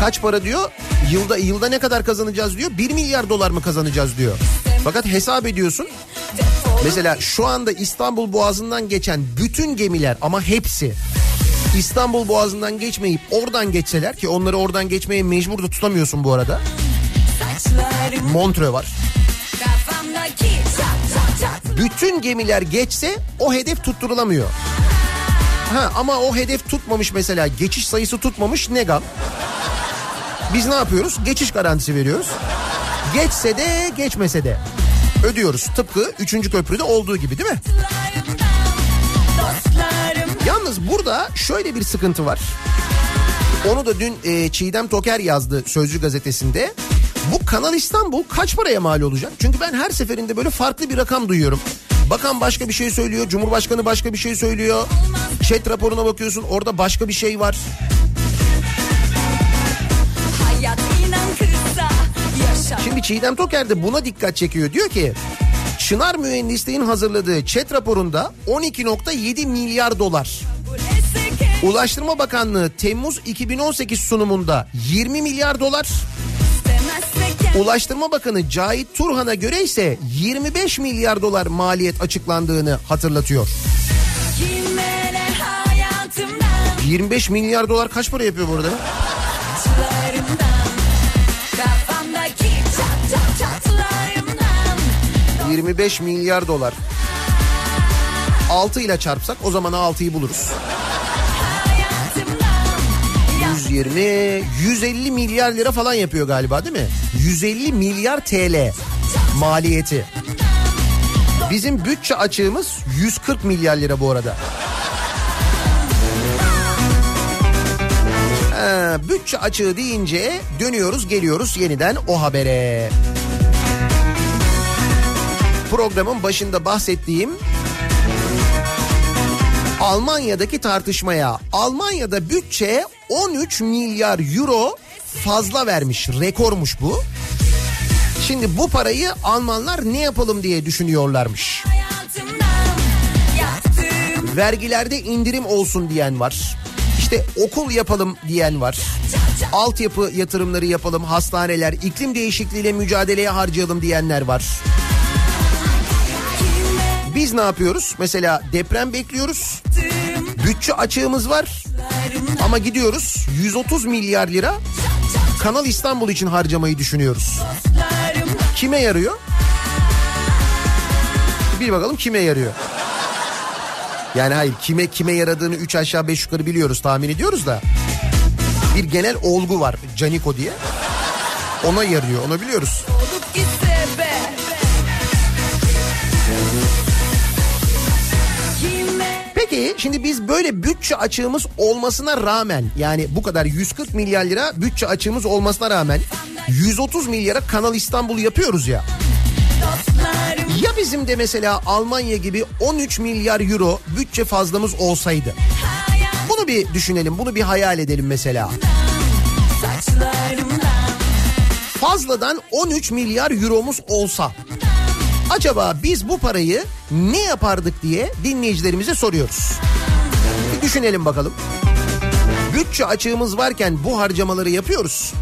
Kaç para diyor? Yılda yılda ne kadar kazanacağız diyor. 1 milyar dolar mı kazanacağız diyor. Fakat hesap ediyorsun. Mesela şu anda İstanbul Boğazı'ndan geçen bütün gemiler ama hepsi İstanbul Boğazı'ndan geçmeyip oradan geçseler ki onları oradan geçmeye mecbur da tutamıyorsun bu arada. Montre var. Bütün gemiler geçse o hedef tutturulamıyor. Ha ama o hedef tutmamış mesela geçiş sayısı tutmamış ne gam? Biz ne yapıyoruz? Geçiş garantisi veriyoruz. Geçse de geçmese de ödüyoruz. Tıpkı 3. köprüde olduğu gibi değil mi? Yalnız burada şöyle bir sıkıntı var. Onu da dün e, Çiğdem Toker yazdı Sözcü gazetesinde. Bu Kanal İstanbul kaç paraya mal olacak? Çünkü ben her seferinde böyle farklı bir rakam duyuyorum. Bakan başka bir şey söylüyor, Cumhurbaşkanı başka bir şey söylüyor. Chat raporuna bakıyorsun orada başka bir şey var. Şimdi Çiğdem Toker de buna dikkat çekiyor. Diyor ki Çınar Mühendisliğin hazırladığı chat raporunda 12.7 milyar dolar. Ulaştırma Bakanlığı Temmuz 2018 sunumunda 20 milyar dolar. Ulaştırma Bakanı Cahit Turhan'a göre ise 25 milyar dolar maliyet açıklandığını hatırlatıyor. kime ne hayatımdan. 25 milyar dolar kaç para yapıyor burada? 25 milyar dolar. 6 ile çarpsak o zaman 6'yı buluruz. Hayatımdan. 120, 150 milyar lira falan yapıyor galiba değil mi? 150 milyar TL maliyeti. Bizim bütçe açığımız 140 milyar lira bu arada. Ha, bütçe açığı deyince dönüyoruz geliyoruz yeniden o habere. Programın başında bahsettiğim Almanya'daki tartışmaya Almanya'da bütçe 13 milyar euro fazla vermiş rekormuş bu. Şimdi bu parayı Almanlar ne yapalım diye düşünüyorlarmış. Vergilerde indirim olsun diyen var. İşte okul yapalım diyen var. Altyapı yatırımları yapalım, hastaneler, iklim değişikliğiyle mücadeleye harcayalım diyenler var. Biz ne yapıyoruz? Mesela deprem bekliyoruz. Bütçe açığımız var. Ama gidiyoruz 130 milyar lira Kanal İstanbul için harcamayı düşünüyoruz. Kime yarıyor? Bir bakalım kime yarıyor. Yani hayır kime kime yaradığını 3 aşağı 5 yukarı biliyoruz tahmin ediyoruz da. Bir genel olgu var Caniko diye. Ona yarıyor onu biliyoruz. Olup Peki şimdi biz böyle bütçe açığımız olmasına rağmen yani bu kadar 140 milyar lira bütçe açığımız olmasına rağmen 130 milyara Kanal İstanbul yapıyoruz ya. Ya bizim de mesela Almanya gibi 13 milyar euro bütçe fazlamız olsaydı. Bunu bir düşünelim, bunu bir hayal edelim mesela. Fazladan 13 milyar euromuz olsa. Acaba biz bu parayı ne yapardık diye dinleyicilerimize soruyoruz. Bir düşünelim bakalım. Bütçe açığımız varken bu harcamaları yapıyoruz.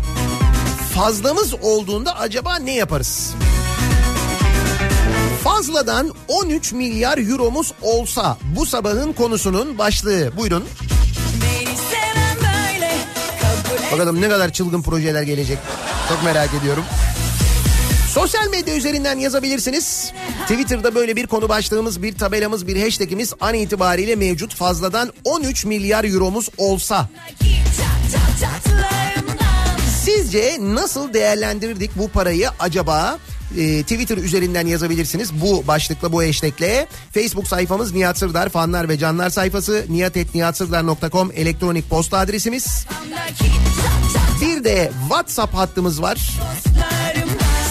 Fazlamız olduğunda acaba ne yaparız? Fazladan 13 milyar euromuz olsa bu sabahın konusunun başlığı. Buyurun. Böyle Bakalım ne kadar çılgın projeler gelecek. Çok merak ediyorum. Sosyal medya üzerinden yazabilirsiniz. Twitter'da böyle bir konu başlığımız, bir tabelamız, bir hashtagimiz an itibariyle mevcut. Fazladan 13 milyar euromuz olsa sizce nasıl değerlendirirdik bu parayı acaba? Ee, Twitter üzerinden yazabilirsiniz bu başlıkla bu hashtagle. Facebook sayfamız Nihat Sırdar fanlar ve canlar sayfası nihatetnihatsırdar.com elektronik posta adresimiz. Bir de WhatsApp hattımız var. çatlarımdan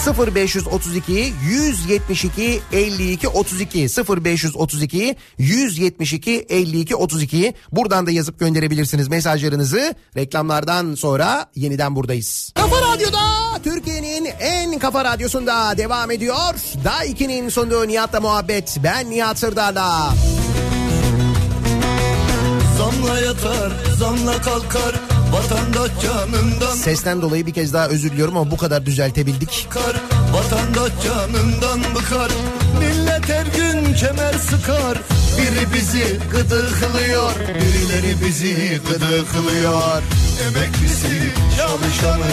0532 172 52 32 0532 172 52 32 buradan da yazıp gönderebilirsiniz mesajlarınızı. Reklamlardan sonra yeniden buradayız. Kafa Radyo'da Türkiye'nin en kafa radyosunda devam ediyor. Da 2'nin sonunda Nihat'la muhabbet. Ben Nihat Sırdar'la. Zamla yatar, zamla kalkar, vatandaş canından Sesten dolayı bir kez daha özür diliyorum ama bu kadar düzeltebildik. bıkar, vatandaş canından bıkar. Millet her gün kemer sıkar, biri bizi gıdıklıyor, birileri bizi gıdıklıyor. Emeklisi, çalışanı,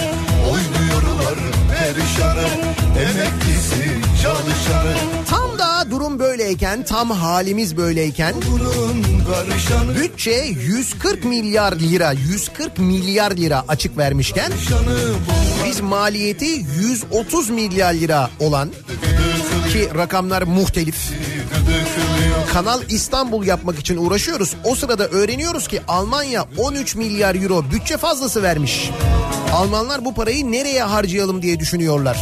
oynuyorlar perişanı. Emeklisi, çalışanı, Tam durum böyleyken, tam halimiz böyleyken Bütçe 140 milyar lira, 140 milyar lira açık vermişken biz maliyeti 130 milyar lira olan ki rakamlar muhtelif. Kanal İstanbul yapmak için uğraşıyoruz. O sırada öğreniyoruz ki Almanya 13 milyar euro bütçe fazlası vermiş. Almanlar bu parayı nereye harcayalım diye düşünüyorlar.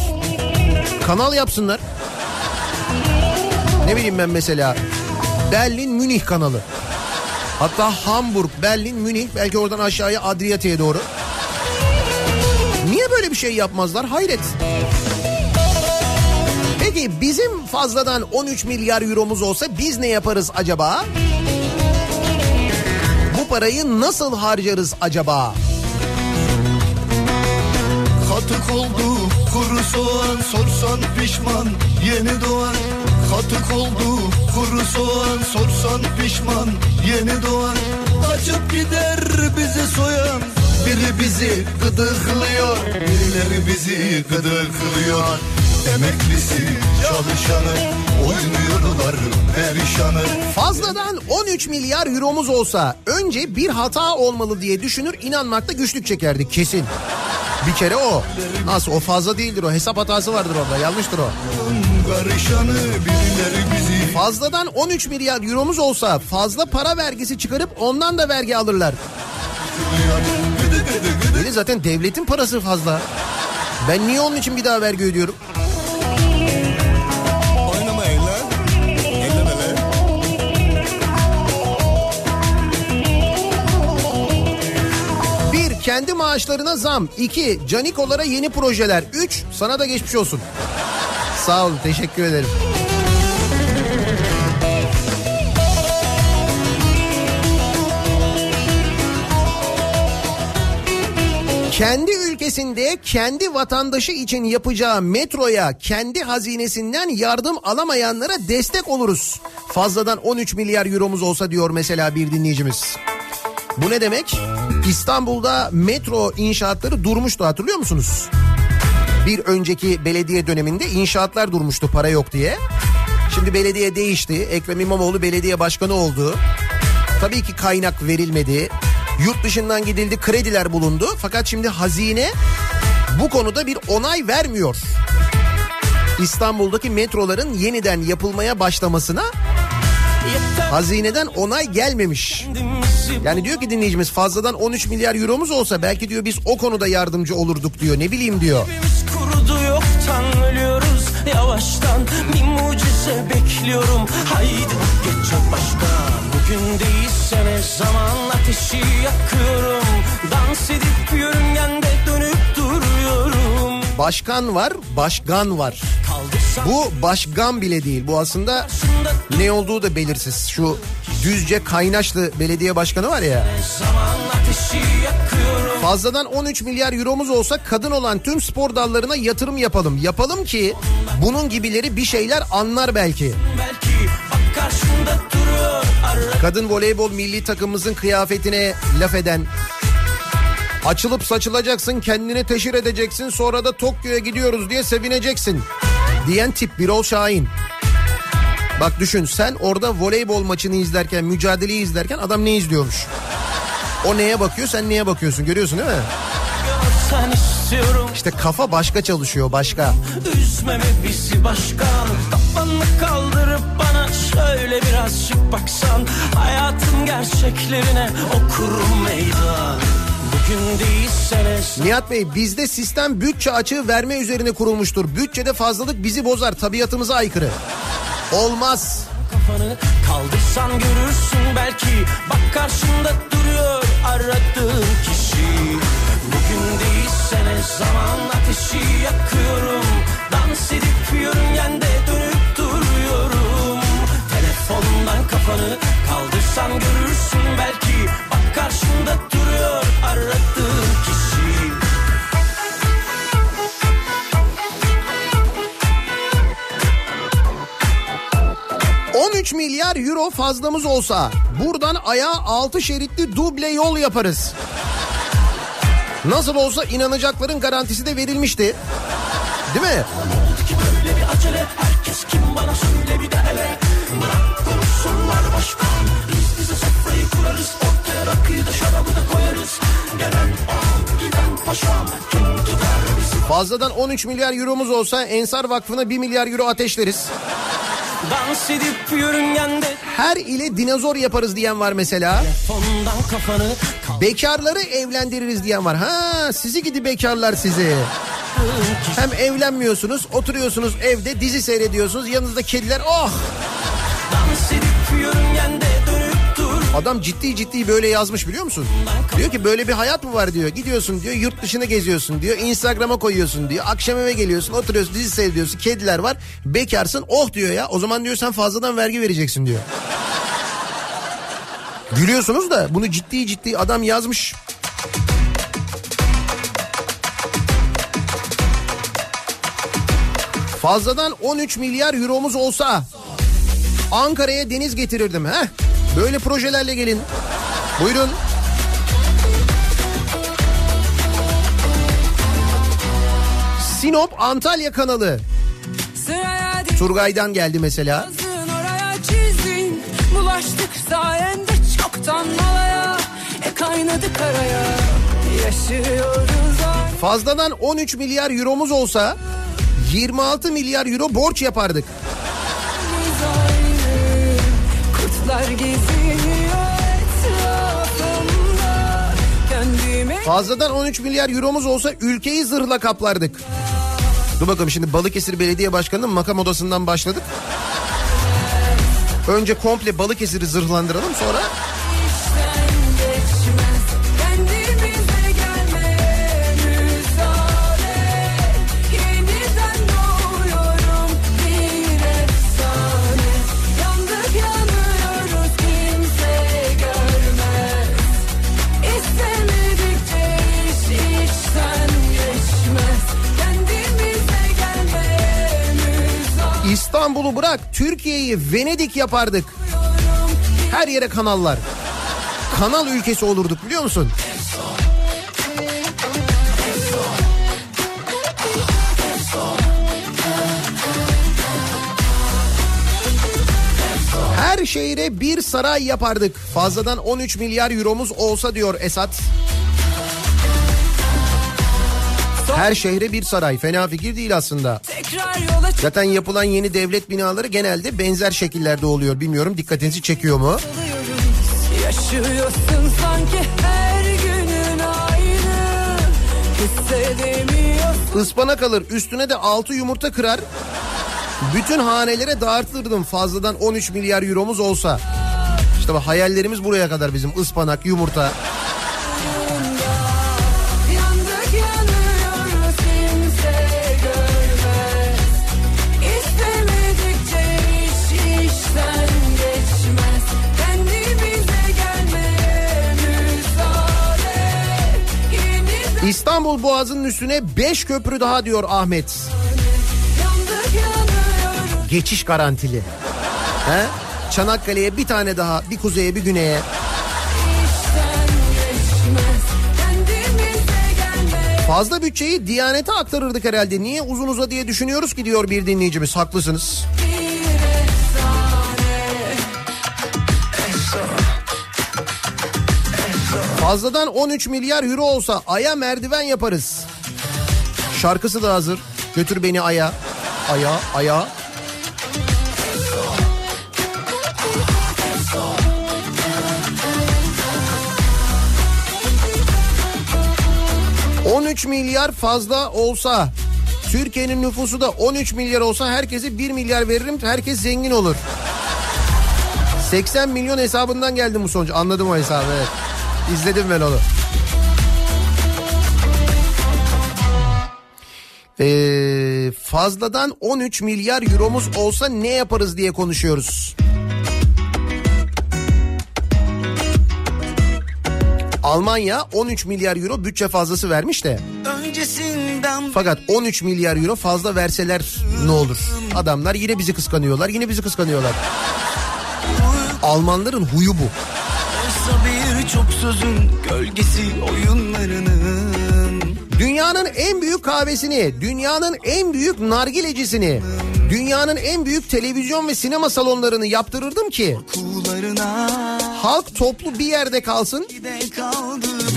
Kanal yapsınlar. Ne bileyim ben mesela Berlin Münih kanalı. Hatta Hamburg, Berlin, Münih belki oradan aşağıya Adriyatik'e doğru. Niye böyle bir şey yapmazlar? Hayret. Peki bizim fazladan 13 milyar euromuz olsa biz ne yaparız acaba? Bu parayı nasıl harcarız acaba? Katık oldu kuru soğan sorsan pişman yeni doğan Katık oldu kuru soğan sorsan pişman yeni doğan Açıp gider bizi soyan Biri bizi gıdıklıyor Birileri bizi gıdıklıyor Emeklisi çalışanı Oynuyorlar perişanı Fazladan 13 milyar euromuz olsa önce bir hata olmalı diye düşünür inanmakta güçlük çekerdik kesin. Bir kere o. Nasıl o fazla değildir o hesap hatası vardır orada yanlıştır o. Karışanı birileri bizi Fazladan 13 milyar euromuz olsa fazla para vergisi çıkarıp ondan da vergi alırlar. De zaten devletin parası fazla. Ben niye onun için bir daha vergi ödüyorum? Bir, kendi maaşlarına zam. İki, canikolara yeni projeler. Üç, sana da geçmiş olsun. Sağ olun, teşekkür ederim. Kendi ülkesinde kendi vatandaşı için yapacağı metroya kendi hazinesinden yardım alamayanlara destek oluruz. Fazladan 13 milyar euromuz olsa diyor mesela bir dinleyicimiz. Bu ne demek? İstanbul'da metro inşaatları durmuştu hatırlıyor musunuz? Bir önceki belediye döneminde inşaatlar durmuştu para yok diye. Şimdi belediye değişti. Ekrem İmamoğlu belediye başkanı oldu. Tabii ki kaynak verilmedi. Yurt dışından gidildi krediler bulundu. Fakat şimdi hazine bu konuda bir onay vermiyor. İstanbul'daki metroların yeniden yapılmaya başlamasına hazineden onay gelmemiş. Yani diyor ki dinleyicimiz fazladan 13 milyar euromuz olsa belki diyor biz o konuda yardımcı olurduk diyor. Ne bileyim diyor. Yoktan ölüyoruz yavaştan bir mucize bekliyorum haydi geçecek başka bugün değilse ne zaman ateşi yakıyorum dans edip yörüngende dönüp duruyorum Başkan var, başkan var. Bu başkan bile değil. Bu aslında ne olduğu da belirsiz. Şu Düzce Kaynaşlı belediye başkanı var ya. zaman ateşi Fazladan 13 milyar euromuz olsa kadın olan tüm spor dallarına yatırım yapalım. Yapalım ki bunun gibileri bir şeyler anlar belki. Kadın voleybol milli takımımızın kıyafetine laf eden açılıp saçılacaksın kendini teşhir edeceksin sonra da Tokyo'ya gidiyoruz diye sevineceksin diyen tip Birol Şahin. Bak düşün sen orada voleybol maçını izlerken mücadeleyi izlerken adam ne izliyormuş? O neye bakıyor sen neye bakıyorsun görüyorsun değil mi? İşte kafa başka çalışıyor başka. Üzmeme bizi başkan Kafanı kaldırıp bana şöyle birazcık baksan Hayatın gerçeklerine okurum meydan Nihat Bey bizde sistem bütçe açığı verme üzerine kurulmuştur. Bütçede fazlalık bizi bozar tabiatımıza aykırı. Olmaz. kafanı kaldırsan görürsün belki Bak karşında duruyor aradığın kişi. Bugün değilse ne zaman ateşi yakıyorum. Dans edip yörüngende dönüp duruyorum. Telefondan kafanı kaldırsan görürsün belki 13 milyar euro fazlamız olsa buradan ayağa 6 şeritli duble yol yaparız. Nasıl olsa inanacakların garantisi de verilmişti. Değil mi? Fazladan 13 milyar euromuz olsa Ensar Vakfı'na 1 milyar euro ateşleriz. Dans edip yörüngende Her ile dinozor yaparız diyen var mesela. Bekarları evlendiririz diyen var. Ha sizi gidi bekarlar sizi. Hem evlenmiyorsunuz oturuyorsunuz evde dizi seyrediyorsunuz yanınızda kediler oh. Adam ciddi ciddi böyle yazmış biliyor musun? Diyor ki böyle bir hayat mı var diyor. Gidiyorsun diyor yurt dışına geziyorsun diyor. Instagram'a koyuyorsun diyor. Akşam eve geliyorsun oturuyorsun dizi seyrediyorsun. Kediler var. Bekarsın oh diyor ya. O zaman diyor sen fazladan vergi vereceksin diyor. Gülüyorsunuz da bunu ciddi ciddi adam yazmış. Fazladan 13 milyar euromuz olsa Ankara'ya deniz getirirdim. Heh. Böyle projelerle gelin. Buyurun. Sinop Antalya kanalı. Turgay'dan geldi mesela. çizdin Bulaştık sayende çoktan malaya E kaynadı karaya Yaşıyoruz Fazladan 13 milyar euromuz olsa 26 milyar euro borç yapardık. Fazladan 13 milyar euromuz olsa ülkeyi zırhla kaplardık. Dur bakalım şimdi Balıkesir Belediye Başkanı'nın makam odasından başladık. Önce komple Balıkesir'i zırhlandıralım sonra İstanbul'u bırak Türkiye'yi Venedik yapardık. Her yere kanallar. Kanal ülkesi olurduk biliyor musun? Her şehre bir saray yapardık. Fazladan 13 milyar euromuz olsa diyor Esat. Her şehre bir saray. Fena fikir değil aslında. Tekrar Zaten yapılan yeni devlet binaları genelde benzer şekillerde oluyor. Bilmiyorum dikkatinizi çekiyor mu? Yaşıyorsun sanki her günün aynı Hissedemiyorsun Ispanak alır üstüne de 6 yumurta kırar. Bütün hanelere dağıtırdım fazladan 13 milyar euromuz olsa. İşte hayallerimiz buraya kadar bizim ıspanak, yumurta. İstanbul Boğazı'nın üstüne 5 köprü daha diyor Ahmet. Geçiş garantili. He? Çanakkale'ye bir tane daha, bir kuzeye bir güneye. Fazla bütçeyi Diyanet'e aktarırdık herhalde. Niye uzun uza diye düşünüyoruz ki diyor bir dinleyicimiz. Haklısınız. Fazladan 13 milyar euro olsa aya merdiven yaparız. Şarkısı da hazır. Götür beni aya. Aya, aya. ...13 milyar fazla olsa... ...Türkiye'nin nüfusu da 13 milyar olsa... ...herkese 1 milyar veririm... ...herkes zengin olur. 80 milyon hesabından geldi bu sonuç. Anladım o hesabı evet. İzledim ben onu. Ee, fazladan 13 milyar euromuz olsa ne yaparız diye konuşuyoruz. Almanya 13 milyar euro bütçe fazlası vermiş de. Öncesinden Fakat 13 milyar euro fazla verseler ne olur? Adamlar yine bizi kıskanıyorlar, yine bizi kıskanıyorlar. Almanların huyu bu. Birçok sözün gölgesi oyunlarının Dünyanın en büyük kahvesini, dünyanın en büyük nargilecisini, dünyanın en büyük televizyon ve sinema salonlarını yaptırırdım ki halk toplu bir yerde kalsın,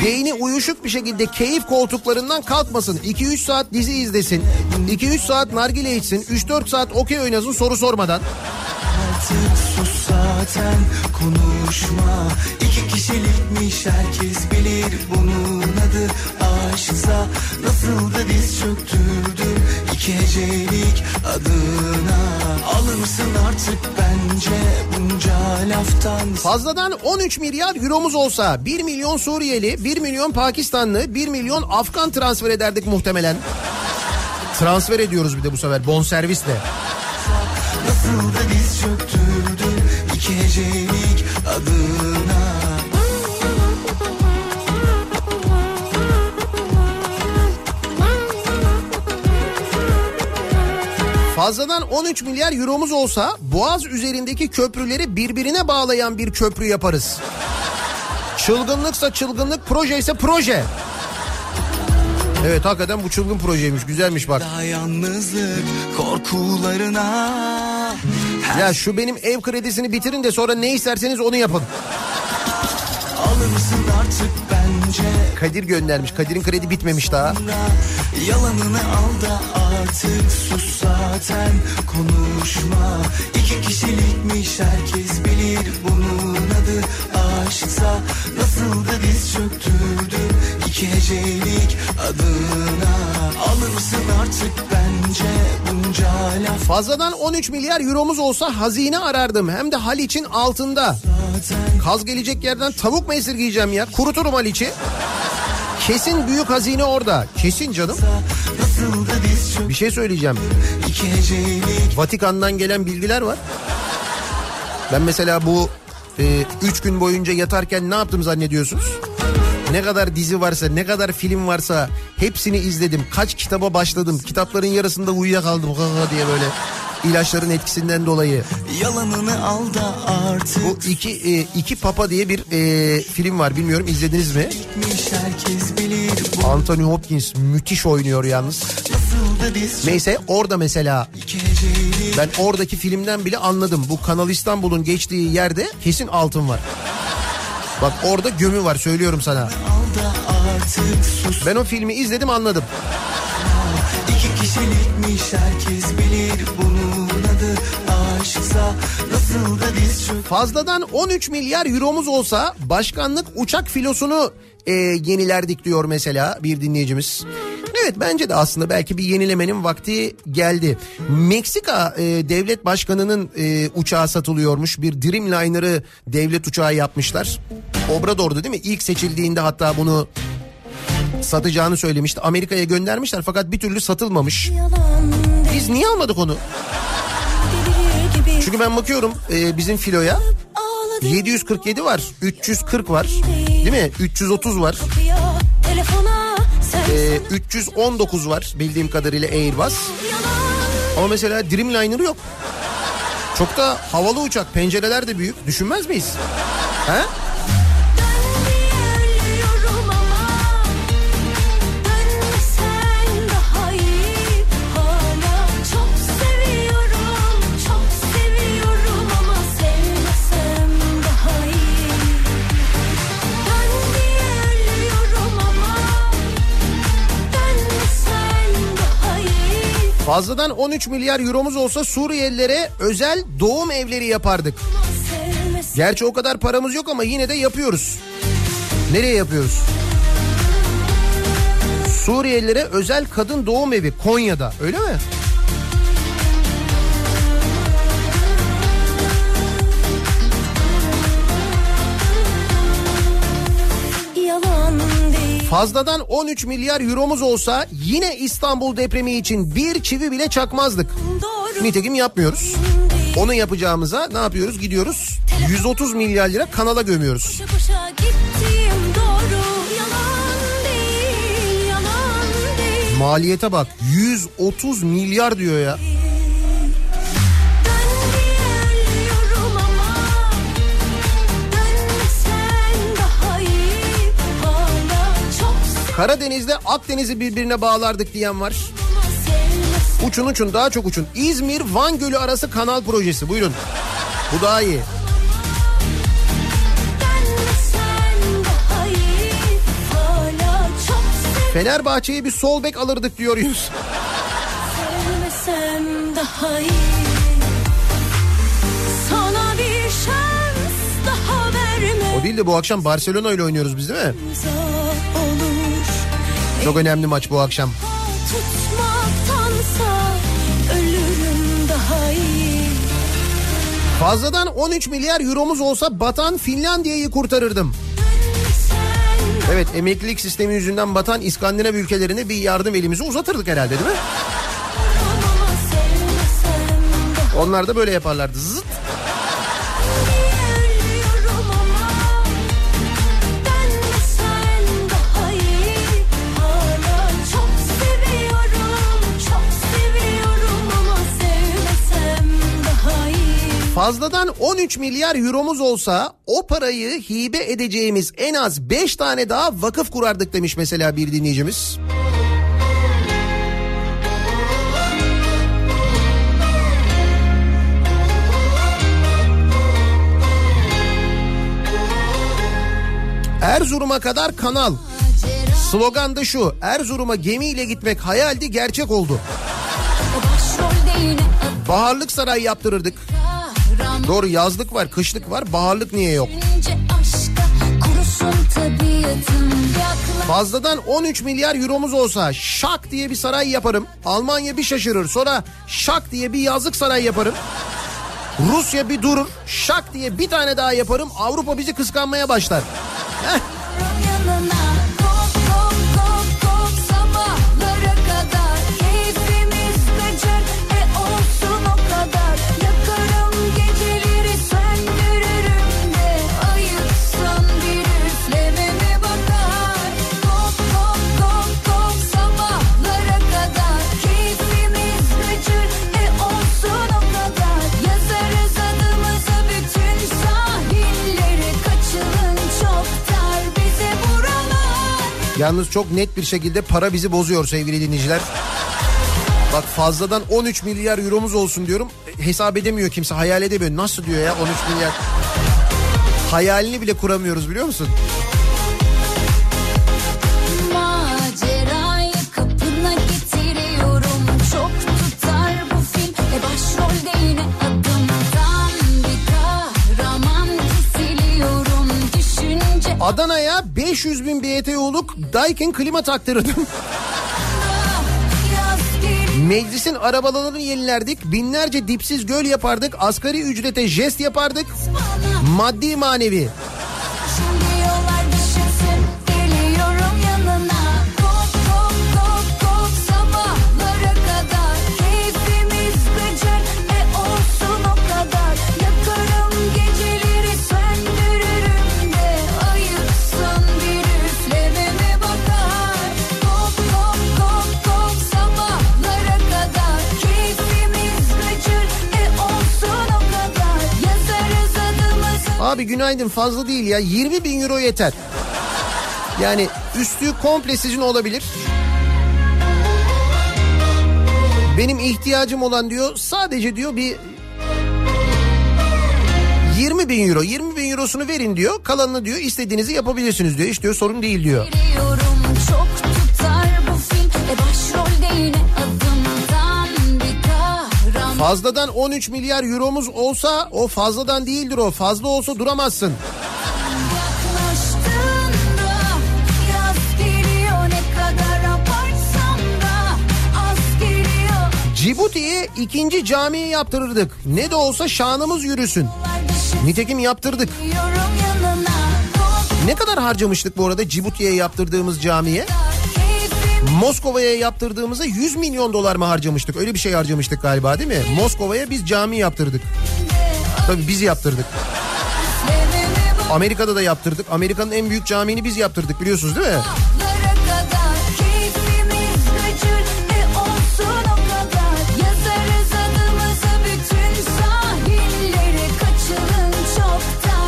beyni uyuşuk bir şekilde keyif koltuklarından kalkmasın. 2-3 saat dizi izlesin, 2-3 saat nargile içsin, 3-4 saat okey oynasın soru sormadan. Artık sus zaten konuşma İki kişilikmiş herkes bilir bunun adı aşksa Nasıl da diz çöktürdüm iki hecelik adına Alırsın artık bence bunca laftan Fazladan 13 milyar euromuz olsa 1 milyon Suriyeli, 1 milyon Pakistanlı, 1 milyon Afgan transfer ederdik muhtemelen. Transfer ediyoruz bir de bu sefer bonservisle. Nasıl da adına Fazladan 13 milyar euromuz olsa Boğaz üzerindeki köprüleri birbirine bağlayan bir köprü yaparız. Çılgınlıksa çılgınlık, proje ise proje. Evet hakikaten bu çılgın projeymiş, güzelmiş bak. Daha yalnızlık korkularına Ya şu benim ev kredisini bitirin de sonra ne isterseniz onu yapın. Alırsın artık Kadir göndermiş. Kadir'in kredi bitmemiş daha. Yalanını al da artık sus zaten konuşma İki kişilikmiş herkes bilir bunun adı aşksa Nasıl da diz çöktürdüm iki hecelik adına Alırsın artık bence bunca laf Fazladan 13 milyar euromuz olsa hazine arardım. Hem de Haliç'in altında. Kaz gelecek yerden tavuk mu esirgeyeceğim ya? Kuruturum Haliç'i. Kesin büyük hazine orada. Kesin canım. Bir şey söyleyeceğim. Vatikan'dan gelen bilgiler var. Ben mesela bu 3 gün boyunca yatarken ne yaptım zannediyorsunuz? Ne kadar dizi varsa, ne kadar film varsa hepsini izledim. Kaç kitaba başladım. Kitapların yarısında uyuyakaldım diye böyle ilaçların etkisinden dolayı. Yalanını al da artık Bu iki e, iki Papa diye bir e, film var. Bilmiyorum izlediniz mi? Anthony Hopkins müthiş oynuyor yalnız. Neyse orada mesela ben oradaki filmden bile anladım. Bu Kanal İstanbul'un geçtiği yerde kesin altın var. Bak orada gömü var söylüyorum sana. Ben o filmi izledim anladım. İki kişilikmiş herkes bilir bunun adı aşksa Nasıl da diz çök Fazladan 13 milyar euromuz olsa başkanlık uçak filosunu e, yenilerdik diyor mesela bir dinleyicimiz. Evet bence de aslında belki bir yenilemenin vakti geldi. Meksika e, devlet başkanının e, uçağı satılıyormuş. Bir Dreamliner'ı devlet uçağı yapmışlar. Obrador'du değil mi? İlk seçildiğinde hatta bunu satacağını söylemişti. Amerika'ya göndermişler fakat bir türlü satılmamış. Biz niye almadık onu? Çünkü ben bakıyorum e, bizim filoya ağladı 747 var, 340 var, değil mi? 330 var, e, 319 var bildiğim kadarıyla Airbus. Ama mesela Dreamliner yok. Çok da havalı uçak, pencereler de büyük. Düşünmez miyiz? He? Fazladan 13 milyar euromuz olsa Suriyelilere özel doğum evleri yapardık. Gerçi o kadar paramız yok ama yine de yapıyoruz. Nereye yapıyoruz? Suriyelilere özel kadın doğum evi Konya'da öyle mi? Fazladan 13 milyar euromuz olsa yine İstanbul depremi için bir çivi bile çakmazdık. Doğru Nitekim yapmıyoruz. Onu yapacağımıza ne yapıyoruz? Gidiyoruz 130 milyar lira kanala gömüyoruz. Boşa gittiğim doğru yalan değil yalan değil Maliyete bak 130 milyar diyor ya. Karadeniz'de Akdeniz'i birbirine bağlardık diyen var. Uçun uçun daha çok uçun. İzmir Van Gölü arası kanal projesi buyurun. Bu daha iyi. Fenerbahçe'ye bir sol bek alırdık diyor Yunus. sevmesem daha iyi Sana bir şans daha verme O değil de bu akşam Barcelona ile oynuyoruz biz değil mi? Çok önemli maç bu akşam. Fazladan 13 milyar euromuz olsa batan Finlandiya'yı kurtarırdım. Evet emeklilik sistemi yüzünden batan İskandinav ülkelerine bir yardım elimizi uzatırdık herhalde değil mi? Onlar da böyle yaparlardı. Zıt. Fazladan 13 milyar euromuz olsa o parayı hibe edeceğimiz en az 5 tane daha vakıf kurardık demiş mesela bir dinleyicimiz. Erzurum'a kadar kanal. Slogan da şu. Erzurum'a gemiyle gitmek hayaldi gerçek oldu. Baharlık saray yaptırırdık. Doğru yazlık var, kışlık var. Baharlık niye yok? Fazladan 13 milyar euromuz olsa şak diye bir saray yaparım. Almanya bir şaşırır. Sonra şak diye bir yazlık saray yaparım. Rusya bir durur. Şak diye bir tane daha yaparım. Avrupa bizi kıskanmaya başlar. Heh. Yalnız çok net bir şekilde para bizi bozuyor sevgili dinleyiciler. Bak fazladan 13 milyar euromuz olsun diyorum. Hesap edemiyor kimse hayal edemiyor. Nasıl diyor ya 13 milyar. Hayalini bile kuramıyoruz biliyor musun? E Adana'ya 500 bin BTU'luk Daikin klima taktırdım. Meclisin arabalarını yenilerdik. Binlerce dipsiz göl yapardık. Asgari ücrete jest yapardık. Maddi manevi. Abi günaydın fazla değil ya 20 bin euro yeter. Yani üstü komple sizin olabilir. Benim ihtiyacım olan diyor sadece diyor bir 20 bin euro 20 bin eurosunu verin diyor kalanını diyor istediğinizi yapabilirsiniz diyor hiç diyor sorun değil diyor. Çok tutar bu film E başrolde Fazladan 13 milyar euromuz olsa o fazladan değildir o fazla olsa duramazsın. Cibuti'ye ikinci camiyi yaptırırdık. Ne de olsa şanımız yürüsün. Nitekim yaptırdık. Ne kadar harcamıştık bu arada Cibuti'ye yaptırdığımız camiye? Moskova'ya yaptırdığımızda 100 milyon dolar mı harcamıştık? Öyle bir şey harcamıştık galiba değil mi? Moskova'ya biz cami yaptırdık. Tabii biz yaptırdık. Amerika'da da yaptırdık. Amerika'nın en büyük camiini biz yaptırdık biliyorsunuz değil mi? E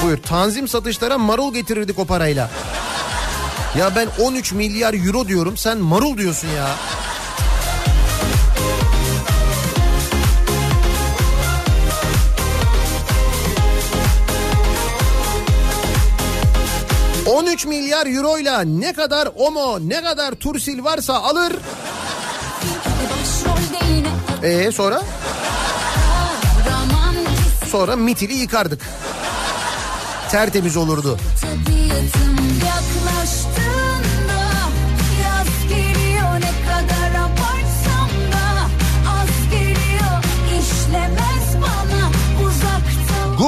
Buyur tanzim satışlara marul getirirdik o parayla. Ya ben 13 milyar euro diyorum sen marul diyorsun ya. ...13 milyar euroyla ne kadar omo ne kadar tursil varsa alır. Ee sonra? Sonra mitili yıkardık. Tertemiz olurdu. Tabiatım yaklaştığında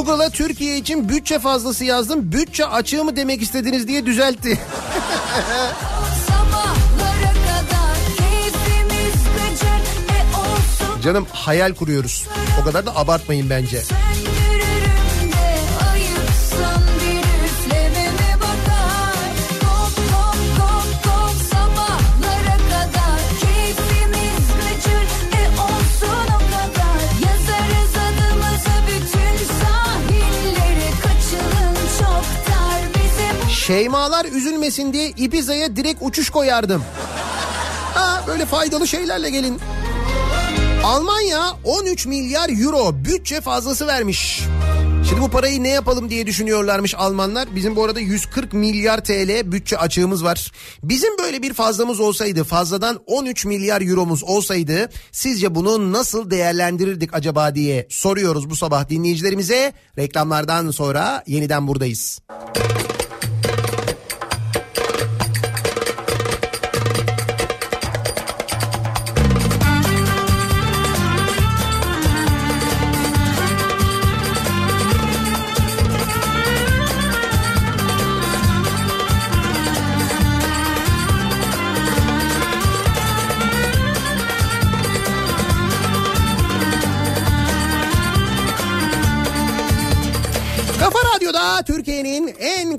Google'a Türkiye için bütçe fazlası yazdım. Bütçe açığı mı demek istediniz diye düzeltti. Canım hayal kuruyoruz. O kadar da abartmayın bence. söndürürüm Şeymalar üzülmesin diye Ibiza'ya direkt uçuş koyardım. Ha böyle faydalı şeylerle gelin. Almanya 13 milyar euro bütçe fazlası vermiş. Şimdi bu parayı ne yapalım diye düşünüyorlarmış Almanlar. Bizim bu arada 140 milyar TL bütçe açığımız var. Bizim böyle bir fazlamız olsaydı, fazladan 13 milyar euromuz olsaydı sizce bunu nasıl değerlendirirdik acaba diye soruyoruz bu sabah dinleyicilerimize. Reklamlardan sonra yeniden buradayız. Kafa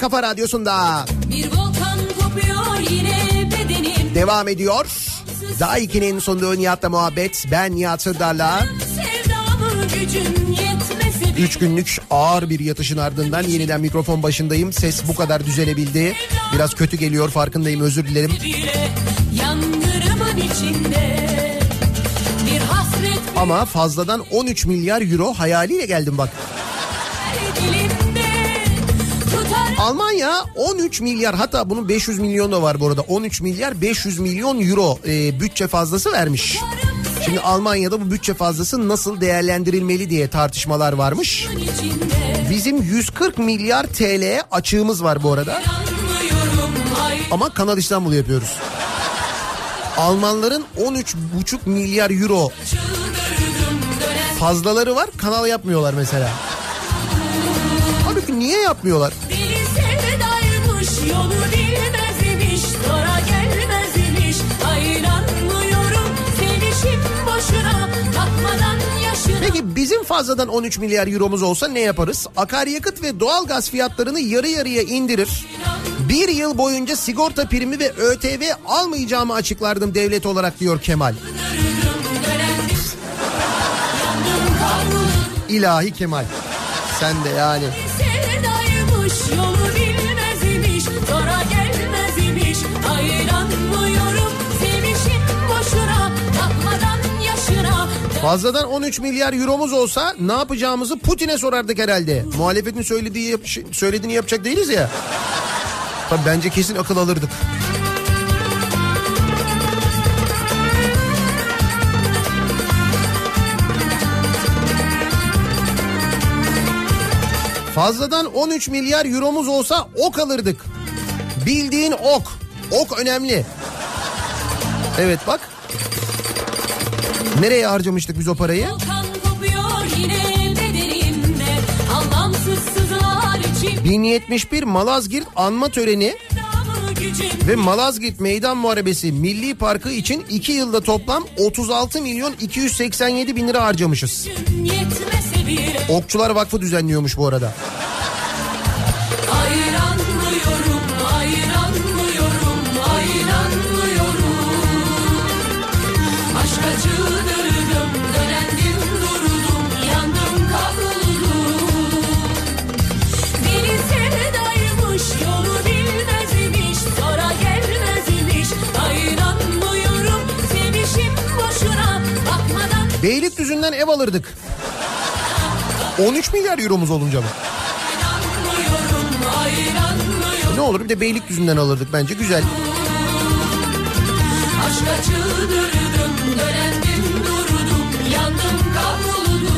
kafa radyosunda Bir volkan kopuyor yine bedenim devam ediyor. Daha 2'nin sunduğu Nihat'la muhabbet. Ben Nihat Sırdar'la. 3 günlük ağır bir yatışın ardından yeniden mikrofon başındayım. Ses bu kadar düzelebildi. Biraz kötü geliyor farkındayım özür dilerim. Ama fazladan 13 milyar euro hayaliyle geldim bak. Almanya 13 milyar hatta bunun 500 milyon da var bu arada. 13 milyar 500 milyon euro e, bütçe fazlası vermiş. Şimdi Almanya'da bu bütçe fazlası nasıl değerlendirilmeli diye tartışmalar varmış. Bizim 140 milyar TL açığımız var bu arada. Ama Kanal İstanbul yapıyoruz. Almanların 13,5 milyar euro fazlaları var. Kanal yapmıyorlar mesela. Halbuki niye yapmıyorlar? Peki bizim fazladan 13 milyar euromuz olsa ne yaparız? Akaryakıt ve doğalgaz fiyatlarını yarı yarıya indirir. Bir yıl boyunca sigorta primi ve ÖTV almayacağımı açıklardım devlet olarak diyor Kemal. İlahi Kemal. Sen de yani. Sevdaymış yolu Fazladan 13 milyar euromuz olsa ne yapacağımızı Putin'e sorardık herhalde. Muhalefetin söylediği yap- söylediğini yapacak değiliz ya. Tabii bence kesin akıl alırdık. Fazladan 13 milyar euromuz olsa ok alırdık. Bildiğin ok. Ok önemli. Evet bak. Nereye harcamıştık biz o parayı? Bedenimde Anlamsız sızılar içim 1071 Malazgirt anma töreni ve Malazgirt Meydan Muharebesi Milli Parkı için 2 yılda toplam 36 milyon 287 bin lira harcamışız. Okçular Vakfı düzenliyormuş bu arada. Beylikdüzü'nden ev alırdık. 13 milyar euromuz olunca mı? hayranlıyorum Ne olur bir de Beylikdüzü'nden alırdık bence güzel. Aşk acıdırdım, dönendim durdum, yandım kavruldum.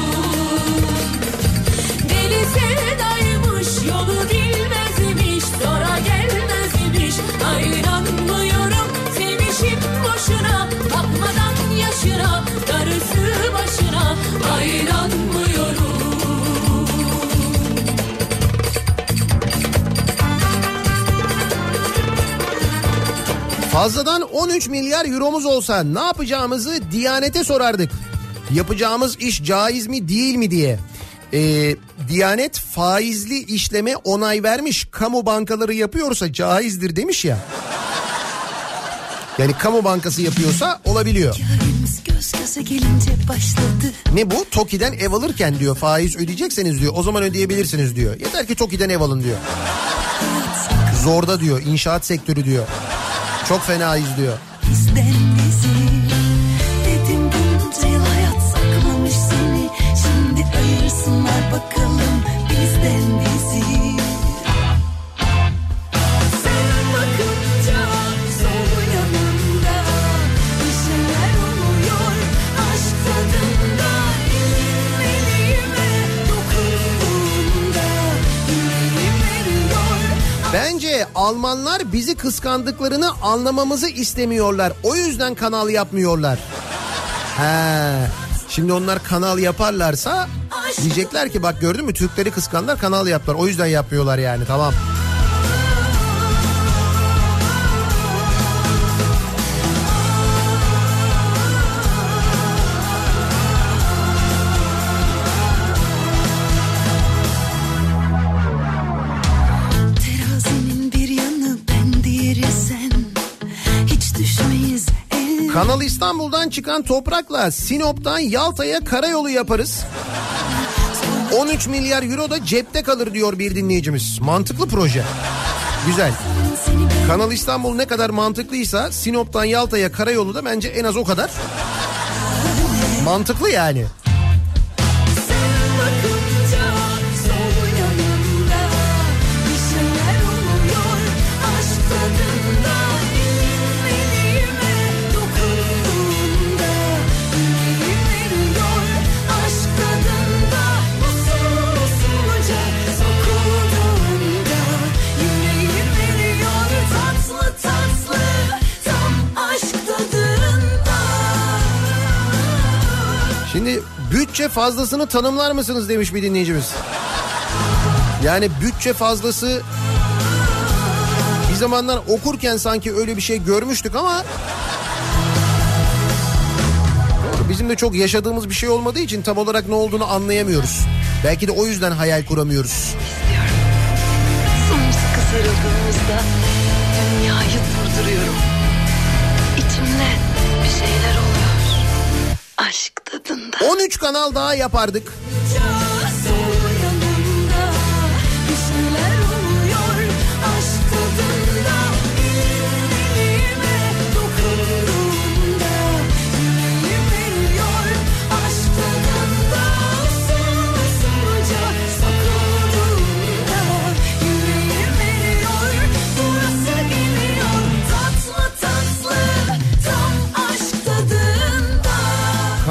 Deli sevdaymış, yolu bilmezmiş, sonra gelmezmiş. Hayranlıyorum, sevişim boşuna, bakmadan yaşına, Fazladan 13 milyar euromuz olsa ne yapacağımızı Diyanet'e sorardık. Yapacağımız iş caiz mi değil mi diye. Ee, Diyanet faizli işleme onay vermiş. Kamu bankaları yapıyorsa caizdir demiş ya. Yani kamu bankası yapıyorsa olabiliyor. Ne bu? TOKİ'den ev alırken diyor faiz ödeyecekseniz diyor o zaman ödeyebilirsiniz diyor. Yeter ki TOKİ'den ev alın diyor. Zorda diyor inşaat sektörü diyor. Çok fenayız diyor. Bizden hayat saklamış seni Şimdi ayırsınlar bakalım bizden bizi Almanlar bizi kıskandıklarını anlamamızı istemiyorlar. O yüzden kanal yapmıyorlar. He. Şimdi onlar kanal yaparlarsa diyecekler ki bak gördün mü Türkleri kıskanlar kanal yaptılar. O yüzden yapmıyorlar yani tamam. Kanal İstanbul'dan çıkan toprakla Sinop'tan Yalta'ya karayolu yaparız. 13 milyar euro da cepte kalır diyor bir dinleyicimiz. Mantıklı proje. Güzel. Kanal İstanbul ne kadar mantıklıysa Sinop'tan Yalta'ya karayolu da bence en az o kadar. Mantıklı yani. Şimdi bütçe fazlasını tanımlar mısınız demiş bir dinleyicimiz. Yani bütçe fazlası bir zamanlar okurken sanki öyle bir şey görmüştük ama bizim de çok yaşadığımız bir şey olmadığı için tam olarak ne olduğunu anlayamıyoruz. Belki de o yüzden hayal kuramıyoruz. Dünyayı durduruyorum. İçimde bir şeyler oluyor. Aşk. 13 kanal daha yapardık.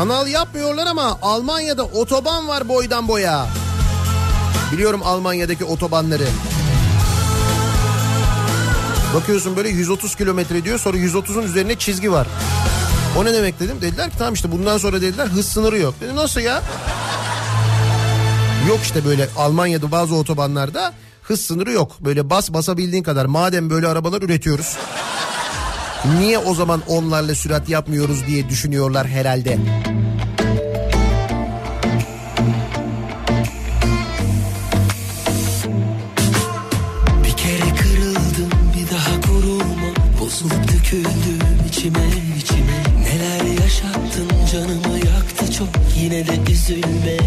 Kanal yapmıyorlar ama Almanya'da otoban var boydan boya. Biliyorum Almanya'daki otobanları. Bakıyorsun böyle 130 kilometre diyor sonra 130'un üzerine çizgi var. O ne demek dedim. Dediler ki tamam işte bundan sonra dediler hız sınırı yok. Dedim nasıl ya? Yok işte böyle Almanya'da bazı otobanlarda hız sınırı yok. Böyle bas basabildiğin kadar. Madem böyle arabalar üretiyoruz. Niye o zaman onlarla sürat yapmıyoruz diye düşünüyorlar herhalde. Döküldüm içime içime. Neler yaşattın canımı yaktı çok. Yine de üzülme.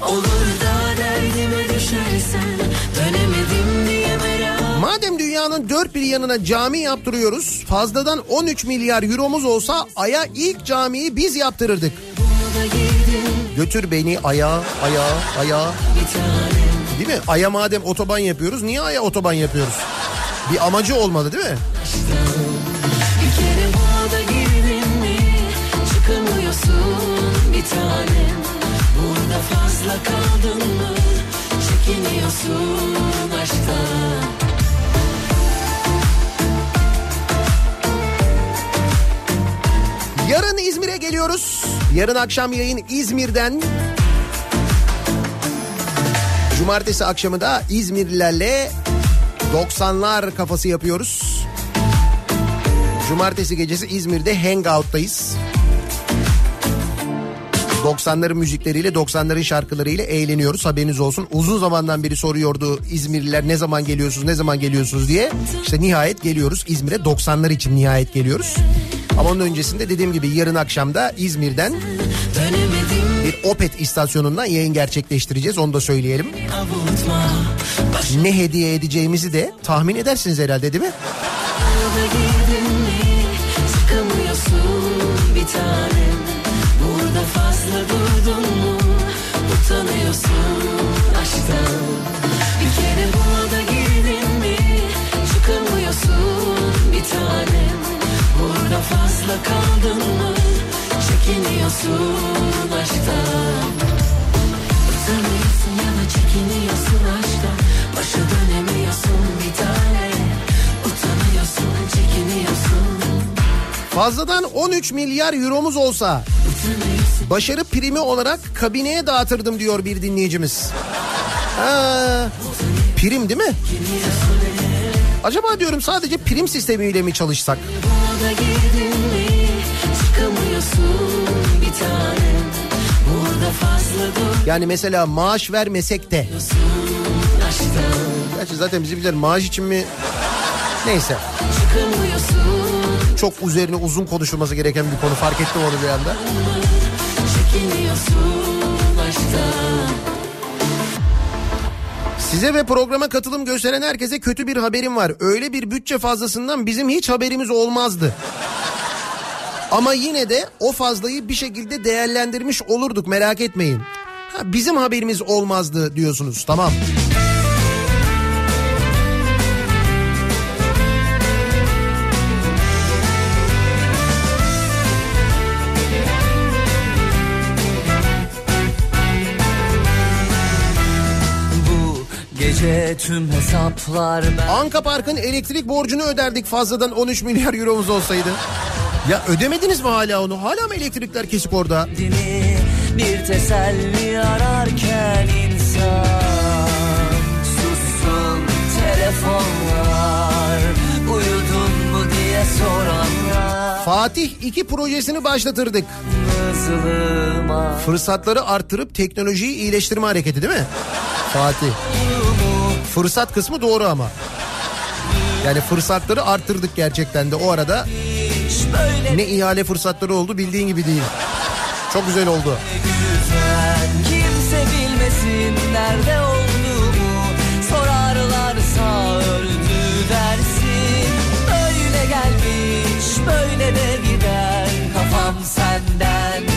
Olur da derdime düşersen Dönemedim diye Madem dünyanın dört bir yanına cami yaptırıyoruz, fazladan 13 milyar euromuz olsa Ay'a ilk camiyi biz yaptırırdık. Götür beni Ay'a, Ay'a, Ay'a. Değil mi? Ay'a madem otoban yapıyoruz, niye Ay'a otoban yapıyoruz? Bir amacı olmalı değil mi? Bir tanem Burada fazla kaldın mı Çekiniyorsun aşktan Yarın İzmir'e geliyoruz. Yarın akşam yayın İzmir'den. Cumartesi akşamı da İzmirlilerle 90'lar kafası yapıyoruz. Cumartesi gecesi İzmir'de Hangout'tayız. 90'ların müzikleriyle 90'ların şarkılarıyla eğleniyoruz haberiniz olsun. Uzun zamandan beri soruyordu İzmirliler ne zaman geliyorsunuz ne zaman geliyorsunuz diye. İşte nihayet geliyoruz İzmir'e 90'lar için nihayet geliyoruz. Ama onun öncesinde dediğim gibi yarın akşamda İzmir'den Dönemedim bir Opet istasyonundan yayın gerçekleştireceğiz onu da söyleyelim. Ne hediye edeceğimizi de tahmin edersiniz herhalde değil mi? da bir kere buna da girdin mi Çıkamıyorsun bir Burada fazla kaldın mı? Çekiniyorsun aşktan. Utanıyorsun ya da çekiniyorsun aşktan. Başa dönemiyorsun bir tane. Utanıyorsun çekiniyorsun. Fazladan 13 milyar euromuz olsa başarı primi olarak kabineye dağıtırdım diyor bir dinleyicimiz. Ha, prim değil mi? Acaba diyorum sadece prim sistemiyle mi çalışsak? Yani mesela maaş vermesek de. Gerçi zaten bizimkiler maaş için mi? Neyse. Çok üzerine uzun konuşulması gereken bir konu fark ettim onu bir anda. Size ve programa katılım gösteren herkese kötü bir haberim var. Öyle bir bütçe fazlasından bizim hiç haberimiz olmazdı. Ama yine de o fazlayı bir şekilde değerlendirmiş olurduk merak etmeyin. Ha, bizim haberimiz olmazdı diyorsunuz tamam. Bu gece tüm hesaplar ben Anka Park'ın elektrik borcunu öderdik fazladan 13 milyar euromuz olsaydı. Ya ödemediniz mi hala onu? Hala mı elektrikler kesik orada? Bir teselli ararken insan Sussun telefonlar Uyudun mu diye soranlar Fatih 2 projesini başlatırdık. Hızlıma Fırsatları arttırıp teknolojiyi iyileştirme hareketi değil mi? Fatih. Fırsat kısmı doğru ama. Yani fırsatları arttırdık gerçekten de o arada böyle ne ihale fırsatları oldu bildiğin gibi değil. Çok güzel oldu. güzel Kimse bilmesin nerede olduğumu Sorarlarsa öldü dersin Böyle gelmiş böyle de gider Kafam senden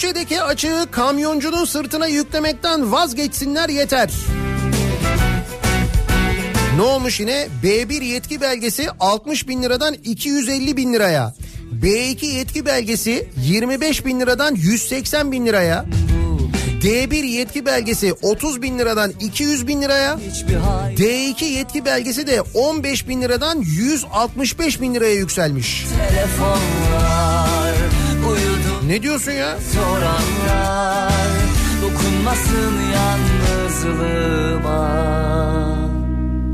Bütçedeki açığı kamyoncunun sırtına yüklemekten vazgeçsinler yeter. Ne olmuş yine? B1 yetki belgesi 60 bin liradan 250 bin liraya. B2 yetki belgesi 25 bin liradan 180 bin liraya. D1 yetki belgesi 30 bin liradan 200 bin liraya. Hiçbir hay D2 yetki belgesi de 15 bin liradan 165 bin liraya yükselmiş. telefonlar Uyudun Ne diyorsun ya? soranlar Dokunmasın yalnızlığıma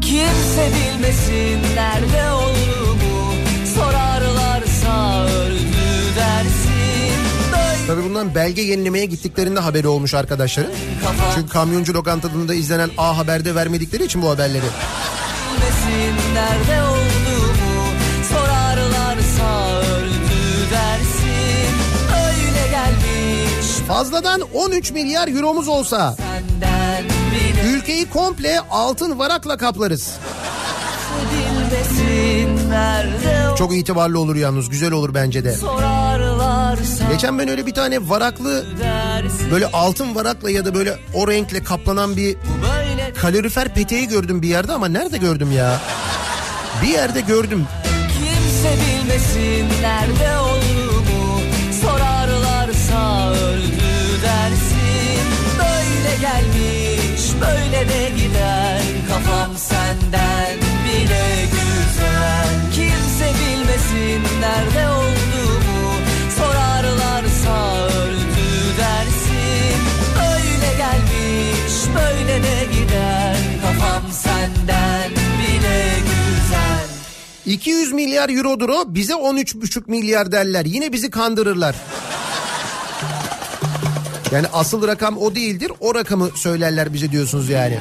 Kimse bilmesin nerede olduğumu Sorarlarsa öldü dersin Böyle Tabii bundan belge yenilemeye gittiklerinde haberi olmuş arkadaşların. kafa Çünkü kamyoncu lokantasında izlenen A Haber'de vermedikleri için bu haberleri. bilmesin nerede olduğumu Fazladan 13 milyar euromuz olsa ülkeyi komple altın varakla kaplarız. Çok itibarlı olur yalnız güzel olur bence de. Geçen ben öyle bir tane varaklı böyle altın varakla ya da böyle o renkle kaplanan bir kalorifer peteği gördüm bir yerde ama nerede gördüm ya? Bir yerde gördüm. kimse bilmesin nerede olduğumu gelmiş böyle de gider. Kafam senden bile güzel. Kimse bilmesin nerede olduğumu. Sorarlarsa öldü dersin. Böyle gelmiş böyle de gider. Kafam senden bile güzel. 200 milyar eurodur o bize 13,5 milyar derler. Yine bizi kandırırlar. Yani asıl rakam o değildir. O rakamı söylerler bize diyorsunuz yani.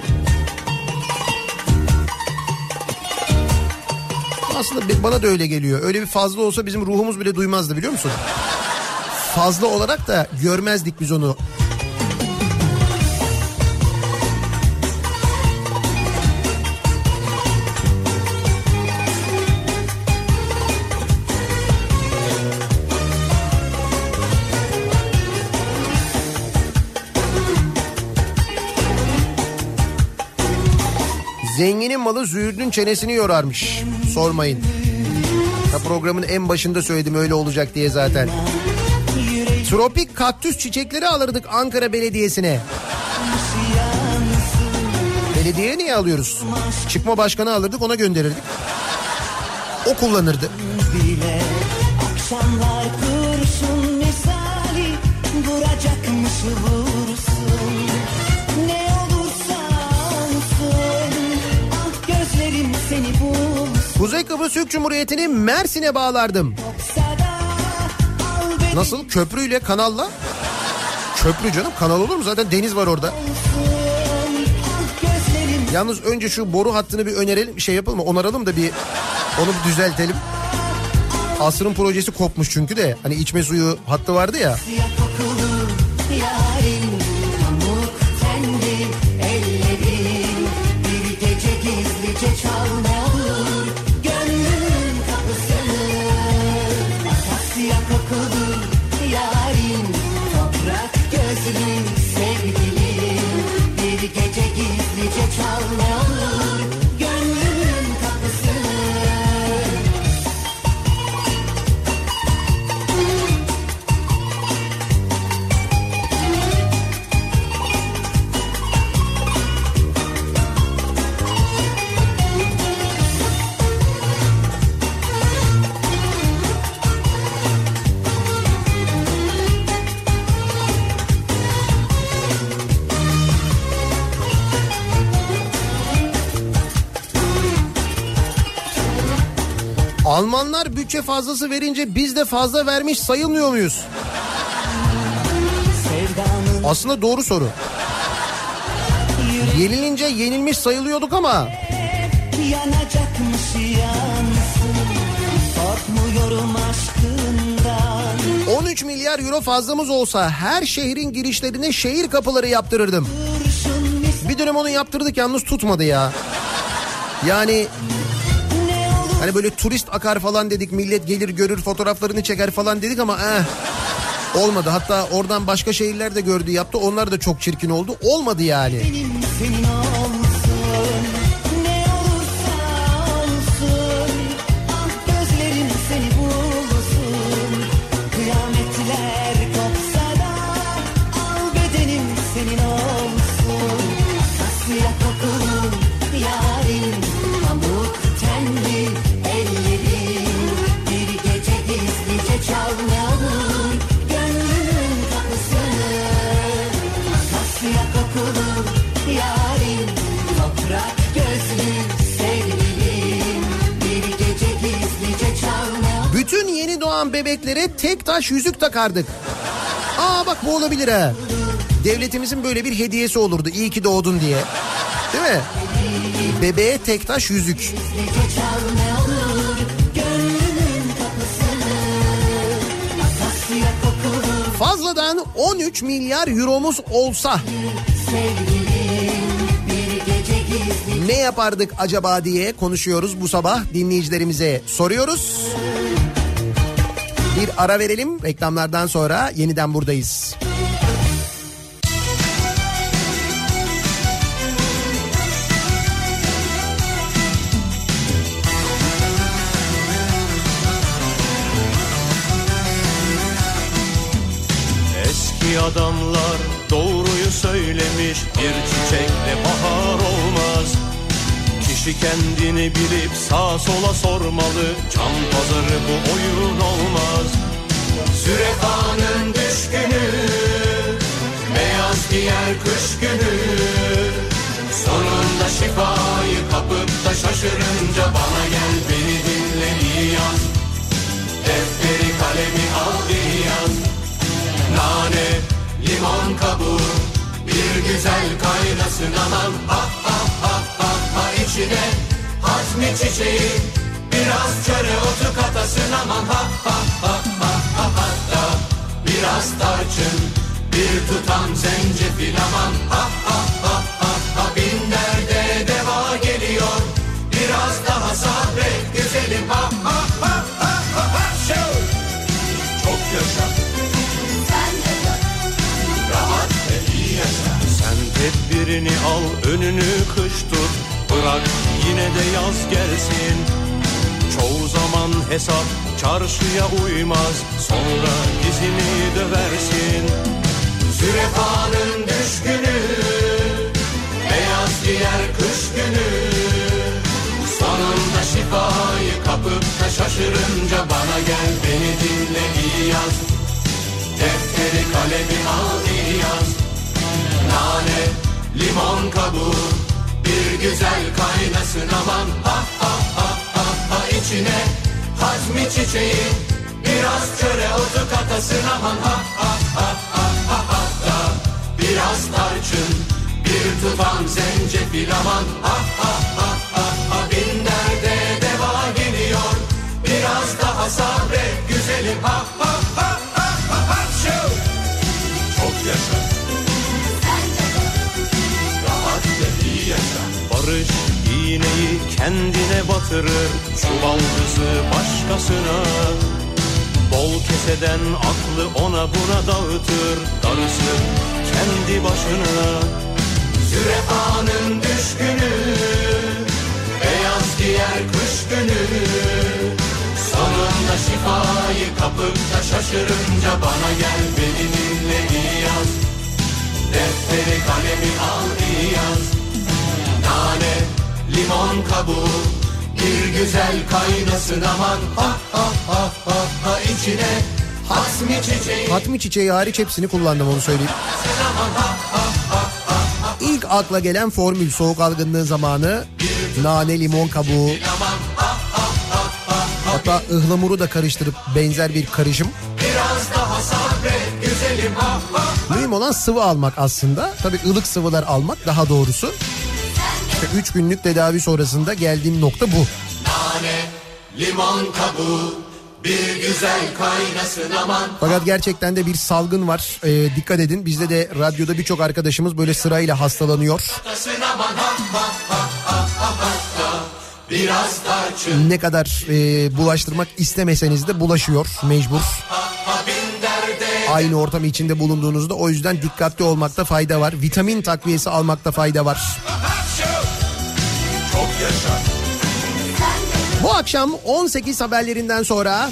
Aslında bana da öyle geliyor. Öyle bir fazla olsa bizim ruhumuz bile duymazdı biliyor musun? Fazla olarak da görmezdik biz onu. Zenginin malı züğürdün çenesini yorarmış. Sormayın. Ha programın en başında söyledim öyle olacak diye zaten. Tropik kaktüs çiçekleri alırdık Ankara Belediyesi'ne. Belediyeye niye alıyoruz? Çıkma başkanı alırdık ona gönderirdik. O kullanırdı. Akşamlar kurşun misali Vuracakmış vursun Kıbrıs Türk Cumhuriyeti'ni Mersin'e bağlardım. Nasıl? Köprüyle kanalla? Köprü canım kanal olur mu? Zaten deniz var orada. Yalnız önce şu boru hattını bir önerelim, şey yapalım mı? Onaralım da bir onu bir düzeltelim. Asrın projesi kopmuş çünkü de hani içme suyu hattı vardı ya. siyah Almanlar bütçe fazlası verince biz de fazla vermiş sayılmıyor muyuz? Aslında doğru soru. Yenilince yenilmiş sayılıyorduk ama Yanacakmış yansın Korkmuyorum aşkından 13 milyar euro fazlamız olsa her şehrin girişlerine şehir kapıları yaptırırdım. Bir dönem onu yaptırdık yalnız tutmadı ya. Yani hani böyle turist akar falan dedik millet gelir görür fotoğraflarını çeker falan dedik ama eh, olmadı. Hatta oradan başka şehirler de gördü yaptı onlar da çok çirkin oldu. Olmadı yani. Senin olsun bebeklere tek taş yüzük takardık. Aa bak bu olabilir ha. Devletimizin böyle bir hediyesi olurdu. İyi ki doğdun diye. Değil mi? Bebeğe tek taş yüzük. Fazladan 13 milyar euromuz olsa ne yapardık acaba diye konuşuyoruz bu sabah dinleyicilerimize soruyoruz. Bir ara verelim. Reklamlardan sonra yeniden buradayız. Eski adamlar doğruyu söylemiş. Bir çiçekle bahar olmaz Kişi kendini bilip sağa sola sormalı. Can pazarı bu oyun olmaz. Zürefanın düşkünü Beyaz giyer kış günü. Sonunda şifayı kapıp da şaşırınca Bana gel beni dinle iyi yaz Defteri kalemi al iyi yaz Nane, limon kabuğu Bir güzel kaynasın aman. Ha ha içine Hazmi çiçeği Biraz çöre otu katasın aman Ha ha ha ha ha hatta Biraz tarçın Bir tutam zencefil aman Ha ha ha ha ha Bin derde deva geliyor Biraz daha sabret güzelim Ha ha ha ha ha ha Şov! Çok yaşa rahat ve iyi yaşa. Sen tedbirini al önünü kış tut Bırak yine de yaz gelsin. Çoğu zaman hesap çarşıya uymaz. Sonra dizini döversin. Zürefanın düşkünü Beyaz giyer kış günü. Sonunda şifayı kapıp da şaşırınca Bana gel beni dinle iyi yaz. Defteri kalemi al iyi yaz. Nane, limon kabuğu Bir güzel kaynasın aman. Ha ha ha ha ha. İçine Hazmi çiçeği Biraz çöre otu katasın aman. Ha ha ha ha ha ha da Biraz tarçın Bir tutam zencefil aman. Ha ha ha ha ha. Bin derde deva geliyor Biraz daha sabret güzelim. Ha ha kendine batırır Çuval kızı başkasına. Bol keseden aklı ona buna dağıtır Darısı kendi başına. Zürefanın düşkünü Beyaz giyer kış günü. Sonunda şifayı kapıp da şaşırınca Bana gel beni dinle iyi yaz Defteri kalemi al iyi yaz Nane, limon kabuğu Bir güzel kaynasın aman Ha ha ha ha ha içine Hasmi çiçeği Hatmi çiçeği hariç hepsini kullandım onu söyleyeyim. İlk akla gelen formül soğuk algınlığı zamanı nane limon kabuğu Hatta ıhlamuru da karıştırıp benzer bir karışım. Biraz daha sabret güzelim ah ah Mühim olan sıvı almak aslında. Tabii ılık sıvılar almak daha doğrusu. İşte 3 günlük tedavi sonrasında geldiğim nokta bu. Nane limon kabuğu bir güzel kaynasın aman Fakat gerçekten de bir salgın var. Ee, dikkat edin bizde de radyoda birçok arkadaşımız böyle sırayla hastalanıyor. Ne kadar e, bulaştırmak istemeseniz de bulaşıyor mecbur. Aynı ortam içinde bulunduğunuzda o yüzden dikkatli olmakta fayda var. Vitamin takviyesi almakta fayda var. Bu akşam 18 haberlerinden sonra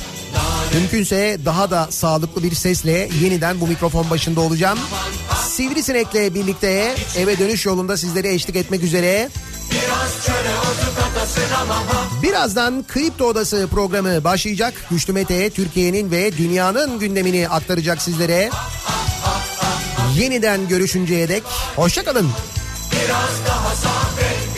mümkünse daha da sağlıklı bir sesle yeniden bu mikrofon başında olacağım. Sivrisinek'le birlikte eve dönüş yolunda sizlere eşlik etmek üzere. Ha Birazdan Kripto Odası programı başlayacak. Güçlü Mete Türkiye'nin ve dünyanın gündemini aktaracak sizlere. Yeniden görüşünceye dek hoşçakalın. Biraz daha sabret